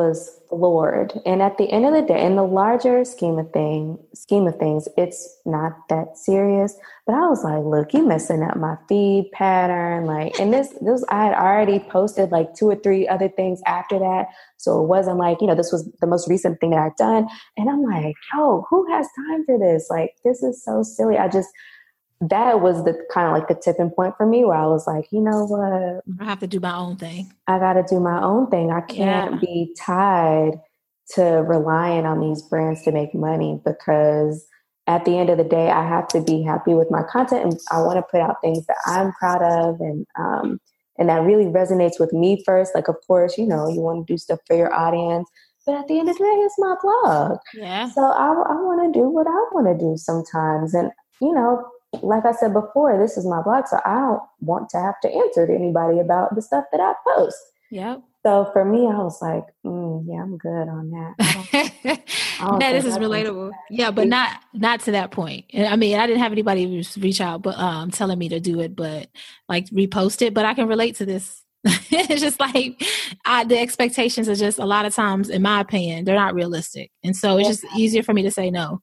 Was floored. And at the end of the day, in the larger scheme of thing, scheme of things, it's not that serious. But I was like, look, you messing up my feed pattern. Like, and this, this, I had already posted like two or three other things after that. So it wasn't like, you know, this was the most recent thing that I'd done. And I'm like, yo, who has time for this? Like, this is so silly. I just, that was the kind of like the tipping point for me where I was like, you know what? I have to do my own thing. I got to do my own thing. I can't yeah. be tied to relying on these brands to make money because at the end of the day, I have to be happy with my content and I want to put out things that I'm proud of and, um, and that really resonates with me first. Like, of course, you know, you want to do stuff for your audience, but at the end of the day, it's my blog. Yeah. So I, I want to do what I want to do sometimes. And, you know, like I said before, this is my blog, so I don't want to have to answer to anybody about the stuff that I post. Yep. So for me, I was like, mm, yeah, I'm good on that. *laughs* yeah, this is relatable. Yeah, but not not to that point. I mean, I didn't have anybody reach out, but um, telling me to do it, but like repost it. But I can relate to this. *laughs* it's just like I, the expectations are just a lot of times, in my opinion, they're not realistic, and so it's just easier for me to say no.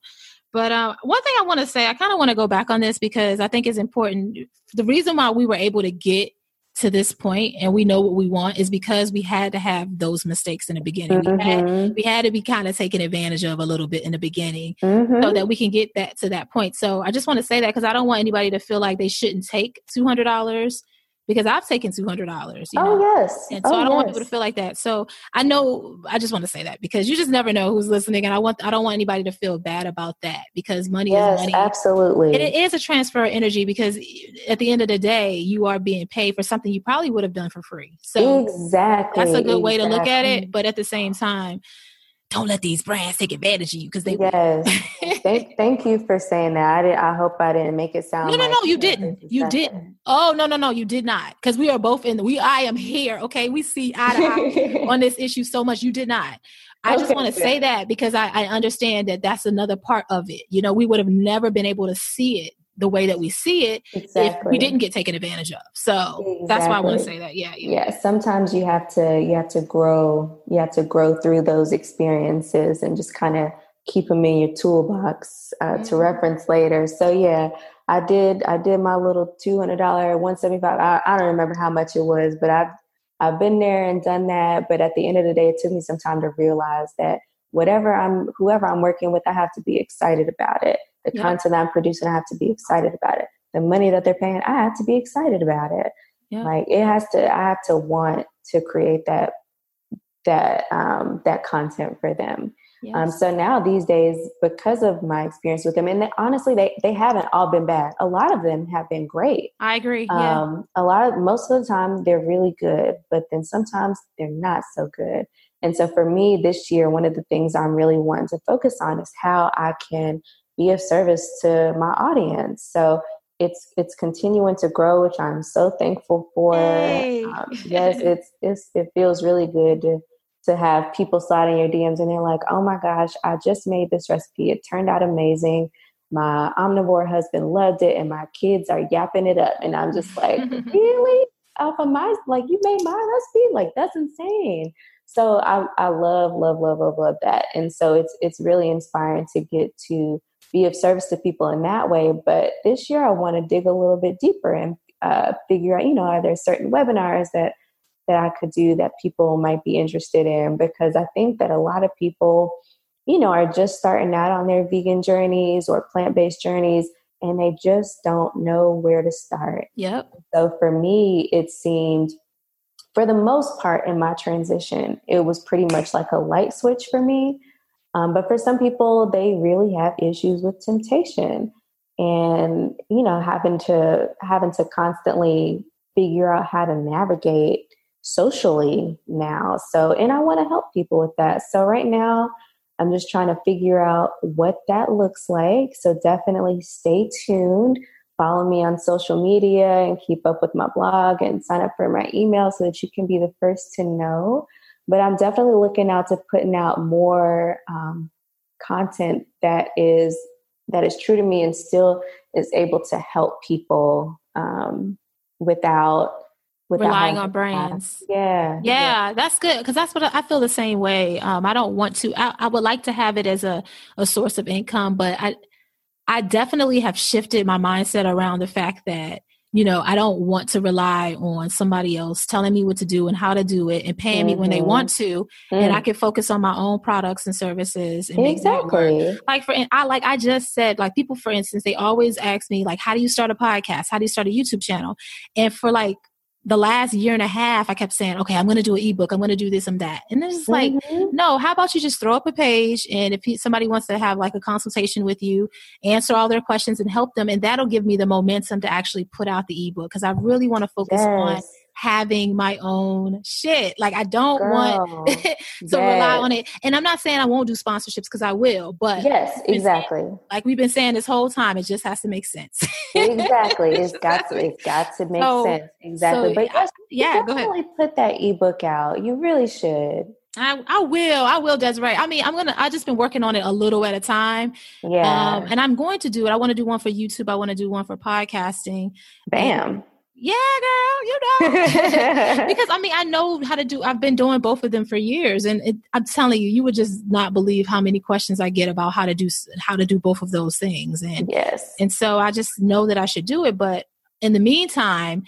But uh, one thing I want to say, I kind of want to go back on this because I think it's important. The reason why we were able to get to this point and we know what we want is because we had to have those mistakes in the beginning. Mm-hmm. We, had, mm-hmm. we had to be kind of taken advantage of a little bit in the beginning mm-hmm. so that we can get that to that point. So I just want to say that because I don't want anybody to feel like they shouldn't take $200 because I've taken two hundred dollars. Oh yes, and so oh, I don't yes. want people to feel like that. So I know I just want to say that because you just never know who's listening, and I want I don't want anybody to feel bad about that because money yes, is money. Absolutely, and it is a transfer of energy because at the end of the day, you are being paid for something you probably would have done for free. So exactly, that's a good exactly. way to look at it. But at the same time, don't let these brands take advantage of you because they yes. *laughs* Thank, thank you for saying that. I, did, I hope i didn't make it sound no no like no you didn't. You didn't. Oh no no no you did not because we are both in the, we i am here okay? We see eye to eye *laughs* on this issue so much. You did not. I just want to say that because I, I understand that that's another part of it. You know, we would have never been able to see it the way that we see it exactly. if we didn't get taken advantage of. So exactly. that's why I want to say that. Yeah, yeah. Yeah. Sometimes you have to you have to grow you have to grow through those experiences and just kind of keep them in your toolbox uh, mm-hmm. to reference later. So yeah, I did I did my little two hundred dollar one seventy five. I, I don't remember how much it was, but I've I've been there and done that. But at the end of the day, it took me some time to realize that whatever I'm whoever I'm working with, I have to be excited about it the yep. content I'm producing, I have to be excited about it. The money that they're paying, I have to be excited about it. Yep. Like it has to, I have to want to create that that um, that content for them. Yes. Um, so now these days, because of my experience with them, and they, honestly, they they haven't all been bad. A lot of them have been great. I agree. Yeah. Um, a lot of most of the time they're really good, but then sometimes they're not so good. And so for me this year, one of the things I'm really wanting to focus on is how I can be of service to my audience. So it's it's continuing to grow, which I'm so thankful for. Um, yes, *laughs* it's, it's it feels really good to to have people sliding in your DMs and they're like, "Oh my gosh, I just made this recipe. It turned out amazing. My omnivore husband loved it, and my kids are yapping it up." And I'm just like, *laughs* "Really? Off of my like you made my recipe? Like that's insane." So I I love love love love love that, and so it's it's really inspiring to get to be of service to people in that way. But this year, I want to dig a little bit deeper and uh, figure out, you know, are there certain webinars that that I could do that people might be interested in? Because I think that a lot of people you know, are just starting out on their vegan journeys or plant based journeys and they just don't know where to start. Yep. So for me, it seemed, for the most part in my transition, it was pretty much like a light switch for me. Um, but for some people, they really have issues with temptation and, you know, having to, having to constantly figure out how to navigate socially now. So, and I want to help people with that. So right now, I'm just trying to figure out what that looks like. So definitely stay tuned. Follow me on social media and keep up with my blog and sign up for my email so that you can be the first to know. But I'm definitely looking out to putting out more um, content that is that is true to me and still is able to help people um, without relying on brands. Yeah, yeah. Yeah, that's good because that's what I, I, feel the same way. Um, I don't want to, I, I, would like to have it as a, a source of income, but I, I definitely have shifted my mindset around the fact that, you know, I don't want to rely on somebody else telling me what to do and how to do it and paying mm-hmm. me when they want mm-hmm. to. Mm. And I mm. can focus on my own products and services. And exactly. Like for, I, like I just said, like people, for instance, they always ask me, like, how do you start a podcast? How do you start a YouTube channel? And for like the last year and a half, I kept saying, okay, I'm going to do an ebook. I'm going to do this and that. And it's like, mm-hmm. no, how about you just throw up a page? And if somebody wants to have like a consultation with you, answer all their questions and help them. And that'll give me the momentum to actually put out the ebook because I really want to focus yes. on having my own shit. Like I don't Girl, want *laughs* to yes. rely on it. And I'm not saying I won't do sponsorships because I will, but yes, exactly. Saying, like we've been saying this whole time, it just has to make sense. exactly. *laughs* It's got to. It's got to make so, sense. Exactly. So, but yes, yeah, go ahead. Put that ebook out. You really should. I, I will. I will, Desiree. I mean, I'm gonna. I just been working on it a little at a time. Yeah. Um, and I'm going to do it. I want to do one for YouTube. I want to do one for podcasting. Bam. And, yeah, girl, you know. *laughs* because I mean, I know how to do. I've been doing both of them for years, and it, I'm telling you, you would just not believe how many questions I get about how to do how to do both of those things. And yes, and so I just know that I should do it. But in the meantime,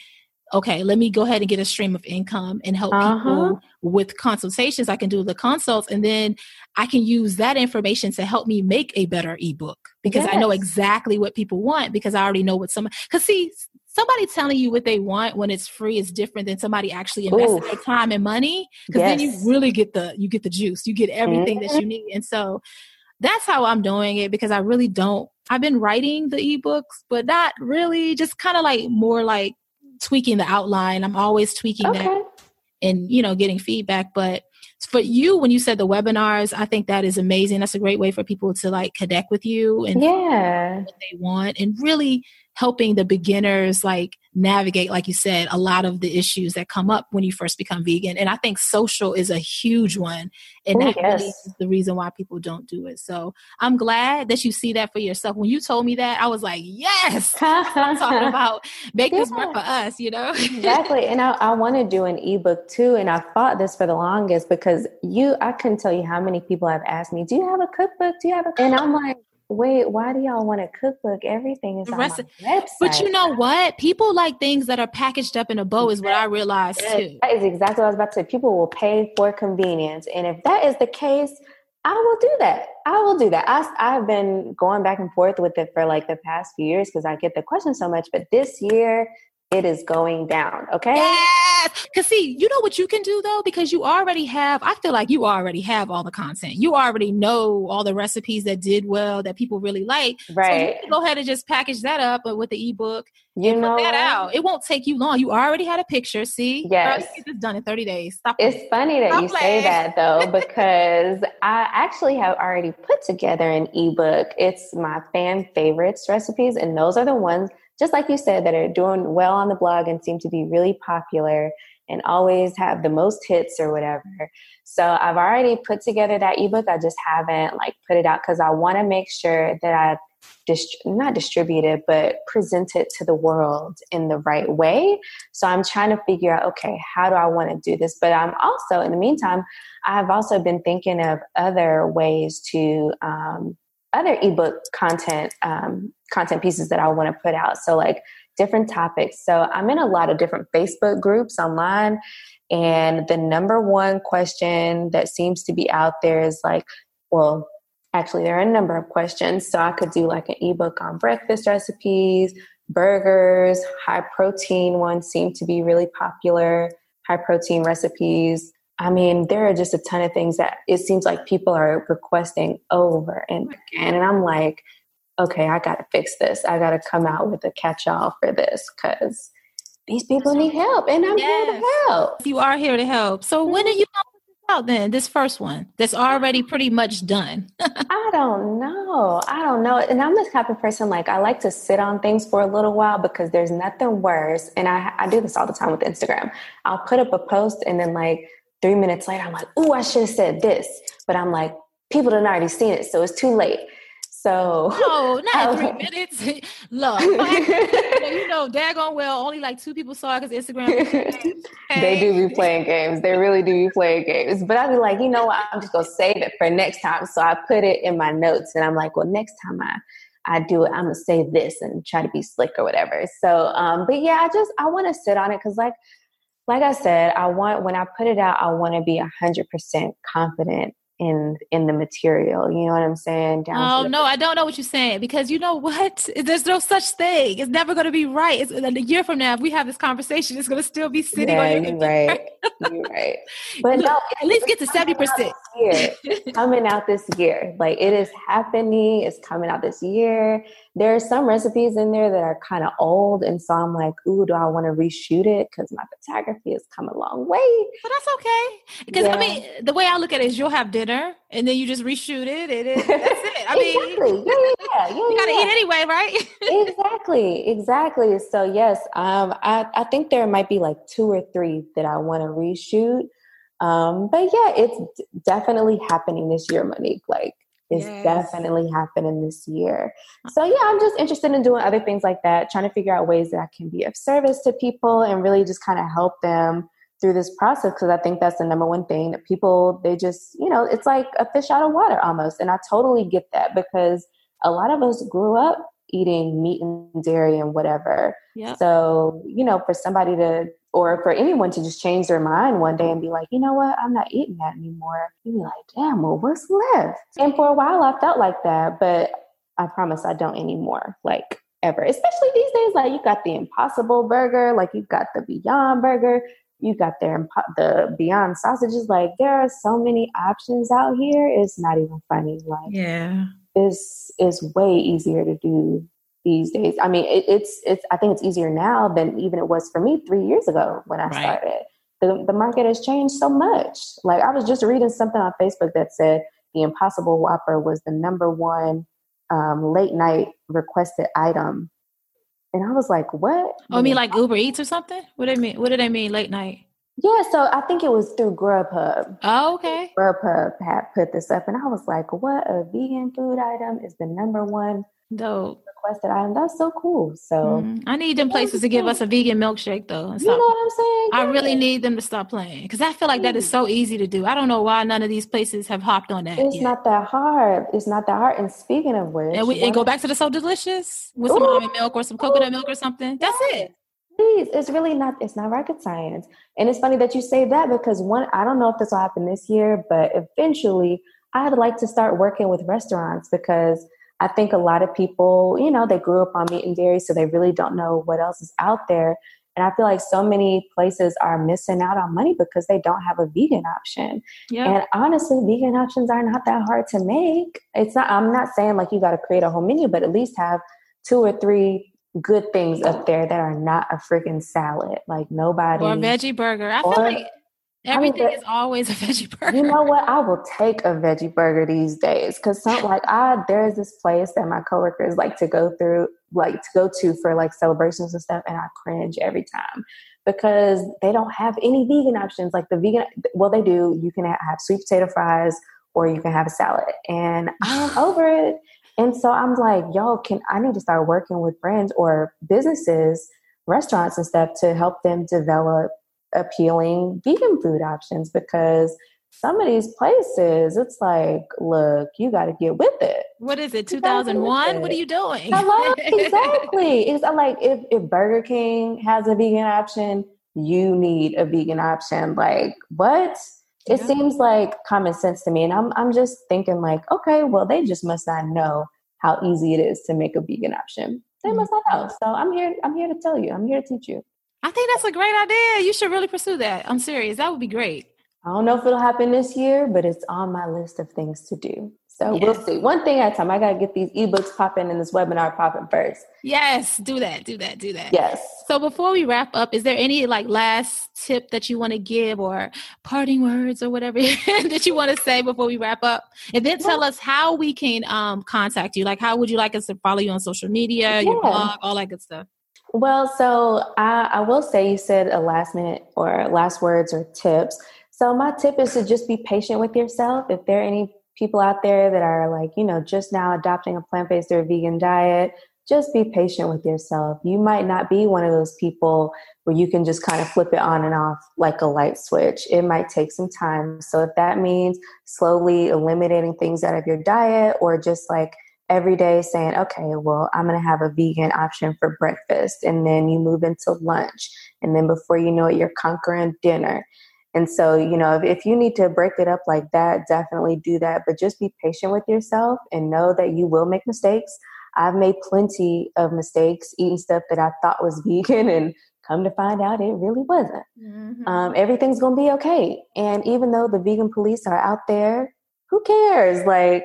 okay, let me go ahead and get a stream of income and help uh-huh. people with consultations. I can do the consults, and then I can use that information to help me make a better ebook because yes. I know exactly what people want because I already know what some. Because see, somebody telling you what they want when it's free is different than somebody actually investing their time and money because yes. then you really get the you get the juice. You get everything mm-hmm. that you need. And so that's how i'm doing it because i really don't i've been writing the ebooks but not really just kind of like more like tweaking the outline. I'm always tweaking okay. that and you know getting feedback. But for you when you said the webinars i think that is amazing. That's a great way for people to like connect with you and yeah. what they want and really helping the beginners like navigate like you said a lot of the issues that come up when you first become vegan. And i think social is a huge one and Ooh, that yes. the reason why people don't do it. So i'm glad that you see that for yourself. When you told me that i was like yes! *laughs* *laughs* I'm talking about make yeah. this work for us you know? Exactly and i, I want to do an ebook too and i fought this for the longest because you i couldn't tell you how many people have asked me do you have a cookbook? Do you have a and i'm like wait, why do y'all want a cookbook? Everything is on my website. But you know what? People like things that are packaged up in a bow is what I realized too. That is exactly what I was about to say. People will pay for convenience. And if that is the case, I will do that. I will do that. I, I've been going back and forth with it for like the past few years because I get the question so much. But this year, it is going down. Okay. Yes. Cause see, you know what you can do though, because you already have, I feel like you already have all the content. You already know all the recipes that did well that people really like. Right. So go ahead and just package that up with the ebook. You know that out. It won't take you long. You already had a picture. See? Yes. This done in 30 days. Stop. It's funny that Stop you playing. say that though, *laughs* because I actually have already put together an ebook. It's my fan favorites recipes, and those are the ones just like you said, that are doing well on the blog and seem to be really popular and always have the most hits or whatever. So I've already put together that ebook. I just haven't like put it out because I want to make sure that I dist- not distribute it, but present it to the world in the right way. So I'm trying to figure out, okay, how do I want to do this? But I'm also, in the meantime, I've also been thinking of other ways to um, other ebook content um, content pieces that I want to put out. So like different topics. So I'm in a lot of different Facebook groups online. And the number one question that seems to be out there is like, well, Actually, there are a number of questions. So I could do like an ebook on breakfast recipes, burgers, high protein ones seem to be really popular, high protein recipes. I mean, there are just a ton of things that it seems like people are requesting over and oh again. And I'm like, okay, I got to fix this. I got to come out with a catch all for this because these people need help and I'm yes. here to help. You are here to help. So when are you out then? This first one that's already pretty much done. *laughs* I don't know. I don't know. And I'm this type of person like I like to sit on things for a little while because there's nothing worse. And I, I do this all the time with Instagram. I'll put up a post and then like three minutes later, I'm like, oh, I should have said this. But I'm like, people have already seen it, so it's too late. So no, *laughs* not three minutes. *laughs* Look, you *laughs* know, daggone well, only like two people saw it because Instagram. they do be playing games. They really do be playing games. But I'd be like, you know what? I'm just gonna save it for next time. So I put it in my notes, and I'm like, well, next time I I do it, I'm gonna say this and try to be slick or whatever. So, um, but yeah, I just I want to sit on it because like like I said, I want when I put it out, I want to be a hundred percent confident in in the material. You know what I'm saying? Down oh no, I don't know what you're saying because you know what? *laughs* There's no such thing. It's never going to be right. It's a year from now, if we have this conversation, it's going to still be sitting yeah, on your *laughs* you're right. you're right. But no, at least get to seventy percent. Coming out this year, like it is happening. It's coming out this year. There are some recipes in there that are kind of old, and so I'm like, ooh, do I want to reshoot it? Because my photography has come a long way. But that's okay. Because yeah. I mean, the way I look at it is, you'll have dinner, and then you just reshoot it, and it, that's it. I mean, exactly. yeah, yeah, yeah, you got to eat anyway, right? exactly, exactly. So yes, um, I I think there might be like two or three that I want to reshoot. Um, but yeah, it's definitely happening this year, Monique. Like it's yes. definitely happening this year. So yeah, I'm just interested in doing other things like that, trying to figure out ways that I can be of service to people and really just kind of help them through this process because I think that's the number one thing that people they just, you know, it's like a fish out of water almost. And I totally get that because a lot of us grew up eating meat and dairy and whatever. Yep. So, you know, for somebody to or for anyone to just change their mind one day and be like, you know what, I'm not eating that anymore. You'd be like, damn, well, what's left? And for a while, I felt like that, but I promise I don't anymore, like ever. Especially these days, like you got the Impossible Burger, like you got the Beyond Burger, you got their the Beyond sausages. Like there are so many options out here. It's not even funny. Like yeah, it's it's way easier to do these days. I mean, it, it's it's. I think it's easier now than even it was for me three years ago when I right. started. The the market has changed so much. Like I was just reading something on Facebook that said the Impossible Whopper was the number one um, late night requested item, and I was like, "What?" Oh, I mean like Uber Eats or something? What do they mean? What do they mean late night? Yeah, so I think it was through Grubhub. Oh, okay. Grubhub had put this up, and I was like, "What? A vegan food item is the number one Dope requested item. That's so cool. So mm, I need them places to give us a vegan milkshake though. You know what I'm saying? I really need them to stop playing because I feel like that is so easy to do. I don't know why none of these places have hopped on that. It's yet. not that hard. It's not that hard. And speaking of which, and we and go back to the so delicious with some almond milk or some coconut milk or something. That's it. Please, it's really not. It's not rocket science. And it's funny that you say that because one, I don't know if this will happen this year, but eventually, I'd like to start working with restaurants because I think a lot of people, you know, they grew up on meat and dairy, so they really don't know what else is out there. And I feel like so many places are missing out on money because they don't have a vegan option. Yeah. And honestly, vegan options are not that hard to make. It's not, I'm not saying like you got to create a whole menu, but at least have two or three good things up there that are not a freaking salad. Like nobody. Or a veggie burger. I or, feel like Everything is always a veggie burger. You know what? I will take a veggie burger these days because some like I there's this place that my coworkers like to go through, like to go to for like celebrations and stuff, and I cringe every time because they don't have any vegan options. Like the vegan, well, they do. You can have sweet potato fries or you can have a salad, and I'm ah. over it. And so I'm like, yo, can I need to start working with brands or businesses, restaurants and stuff to help them develop appealing vegan food options because some of these places, it's like, look, you got to get with it. What is it, 2001? What are you doing? Hello? *laughs* exactly. It's like if, if Burger King has a vegan option, you need a vegan option. Like, what? It yeah. seems like common sense to me. And I'm, I'm just thinking, like, okay, well, they just must not know how easy it is to make a vegan option. They mm-hmm. must not know. So I'm here, I'm here to tell you, I'm here to teach you. I think that's a great idea. You should really pursue that. I'm serious. That would be great. I don't know if it'll happen this year, but it's on my list of things to do. So yes. we'll see. One thing at a time. I got to get these ebooks popping and this webinar popping first. Yes, do that. Do that. Do that. Yes. So before we wrap up, is there any like last tip that you want to give or parting words or whatever *laughs* that you want to say before we wrap up? And then tell us how we can um, contact you. Like, how would you like us to follow you on social media, yeah. your blog, all that good stuff? Well, so I, I will say you said a last minute or last words or tips. So my tip is to just be patient with yourself. If there are any people out there that are like, you know, just now adopting a plant based or vegan diet, just be patient with yourself. You might not be one of those people where you can just kind of flip it on and off like a light switch. It might take some time. So if that means slowly eliminating things out of your diet or just like every day saying, okay, well, I'm going to have a vegan option for breakfast. And then you move into lunch. And then before you know it, you're conquering dinner. And so, you know, if, if, you need to break it up like that, definitely do that. But just be patient with yourself and know that you will make mistakes. I've made plenty of mistakes eating stuff that I thought was *laughs* vegan and come to find out it really wasn't. Mm-hmm. Um, everything's going to be okay. And even though the vegan police are out there, who cares? Like,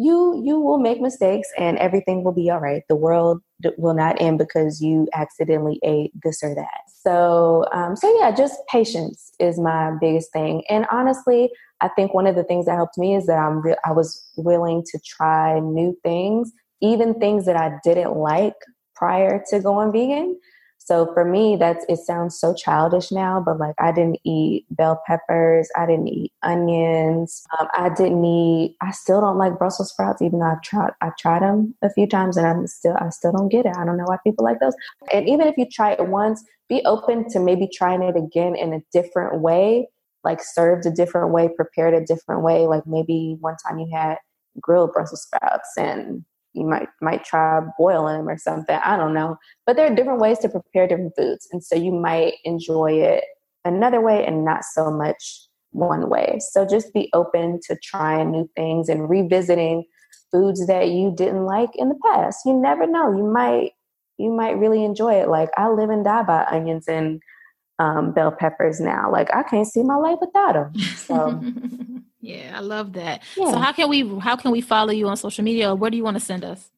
you you will make mistakes and everything will be all right. The world will not end because you accidentally ate this or that. So um, so yeah just patience is my biggest thing. And honestly i think one of the things that helped me is that i'm re- i was willing to try new things even things that i didn't like prior to going vegan so for me, that's it sounds so childish now, but like I didn't eat bell peppers, I didn't eat onions, um, I didn't eat. I still don't like Brussels sprouts, even though I've tried I've tried them a few times, and I'm still I still don't get it. I don't know why people like those. And even if you try it once, be open to maybe trying it again in a different way, like served a different way, prepared a different way. Like maybe one time you had grilled Brussels sprouts and you might might try boiling them or something. I don't know. But there are different ways to prepare different foods. And so you might enjoy it another way and not so much one way. So just be open to trying new things and revisiting foods that you didn't like in the past. You never know. You might you might really enjoy it. Like I live and die by onions and um, bell peppers now. Like I can't see my life without them. So *laughs* Yeah, I love that. Yeah. So how can we how can we follow you on social media or where do you want to send us?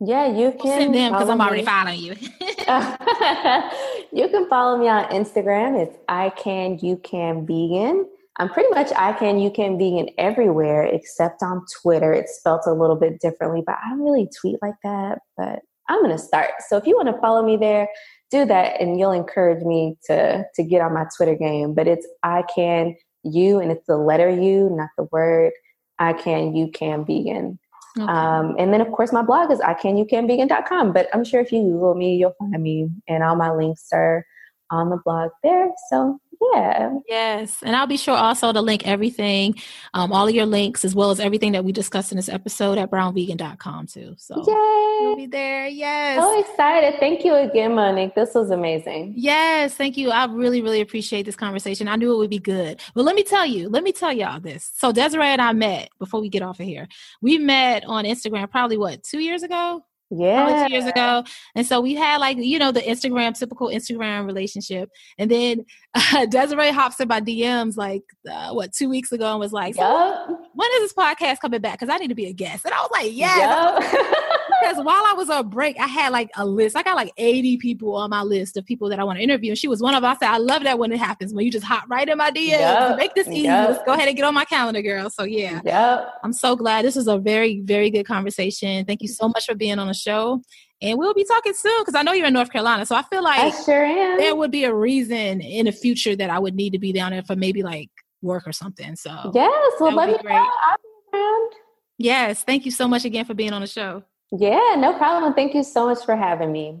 Yeah, you can we'll send them because I'm already following you. *laughs* you can follow me on Instagram. It's I can you can vegan. I'm pretty much I can you can vegan everywhere except on Twitter. It's spelled a little bit differently, but I don't really tweet like that. But I'm gonna start. So if you want to follow me there, do that, and you'll encourage me to to get on my Twitter game. But it's I can you, and it's the letter U, not the word. I can, you can vegan. Okay. Um, and then, of course, my blog is I can, you can vegan.com. But I'm sure if you Google me, you'll find me, and all my links are on the blog there. So yeah. Yes. And I'll be sure also to link everything, um, all of your links, as well as everything that we discussed in this episode at brownvegan.com too. So Yay. you'll be there. Yes. So excited. Thank you again, Monique. This was amazing. Yes. Thank you. I really, really appreciate this conversation. I knew it would be good. But let me tell you, let me tell y'all this. So Desiree and I met before we get off of here. We met on Instagram probably what, two years ago? Yeah two years ago. And so we had like you know the instagram typical instagram relationship. And then *laughs* uh, desiree hops in my dms like uh, what two weeks ago and was like yep. when is this podcast coming back? Because i need to be a guest. And i was like yeah. Because while i was on break i had like a list i got like 80 people on my list of people that i want to interview and she was one of them i said i love that when it happens when you just hop right in my dms yep. make this easy let's go ahead and get on my calendar girl so yeah yep. i'm so glad this was a very very good conversation thank you so much for being on the show. And we'll be talking soon because I know you're in North Carolina. So I feel like I sure am. there would be a reason in the future that I would need to be down there for maybe like work or something. So yes, well let me great. know. I'll be around. Yes, thank you so much again for being on the show. Yeah, no problem. Thank you so much for having me.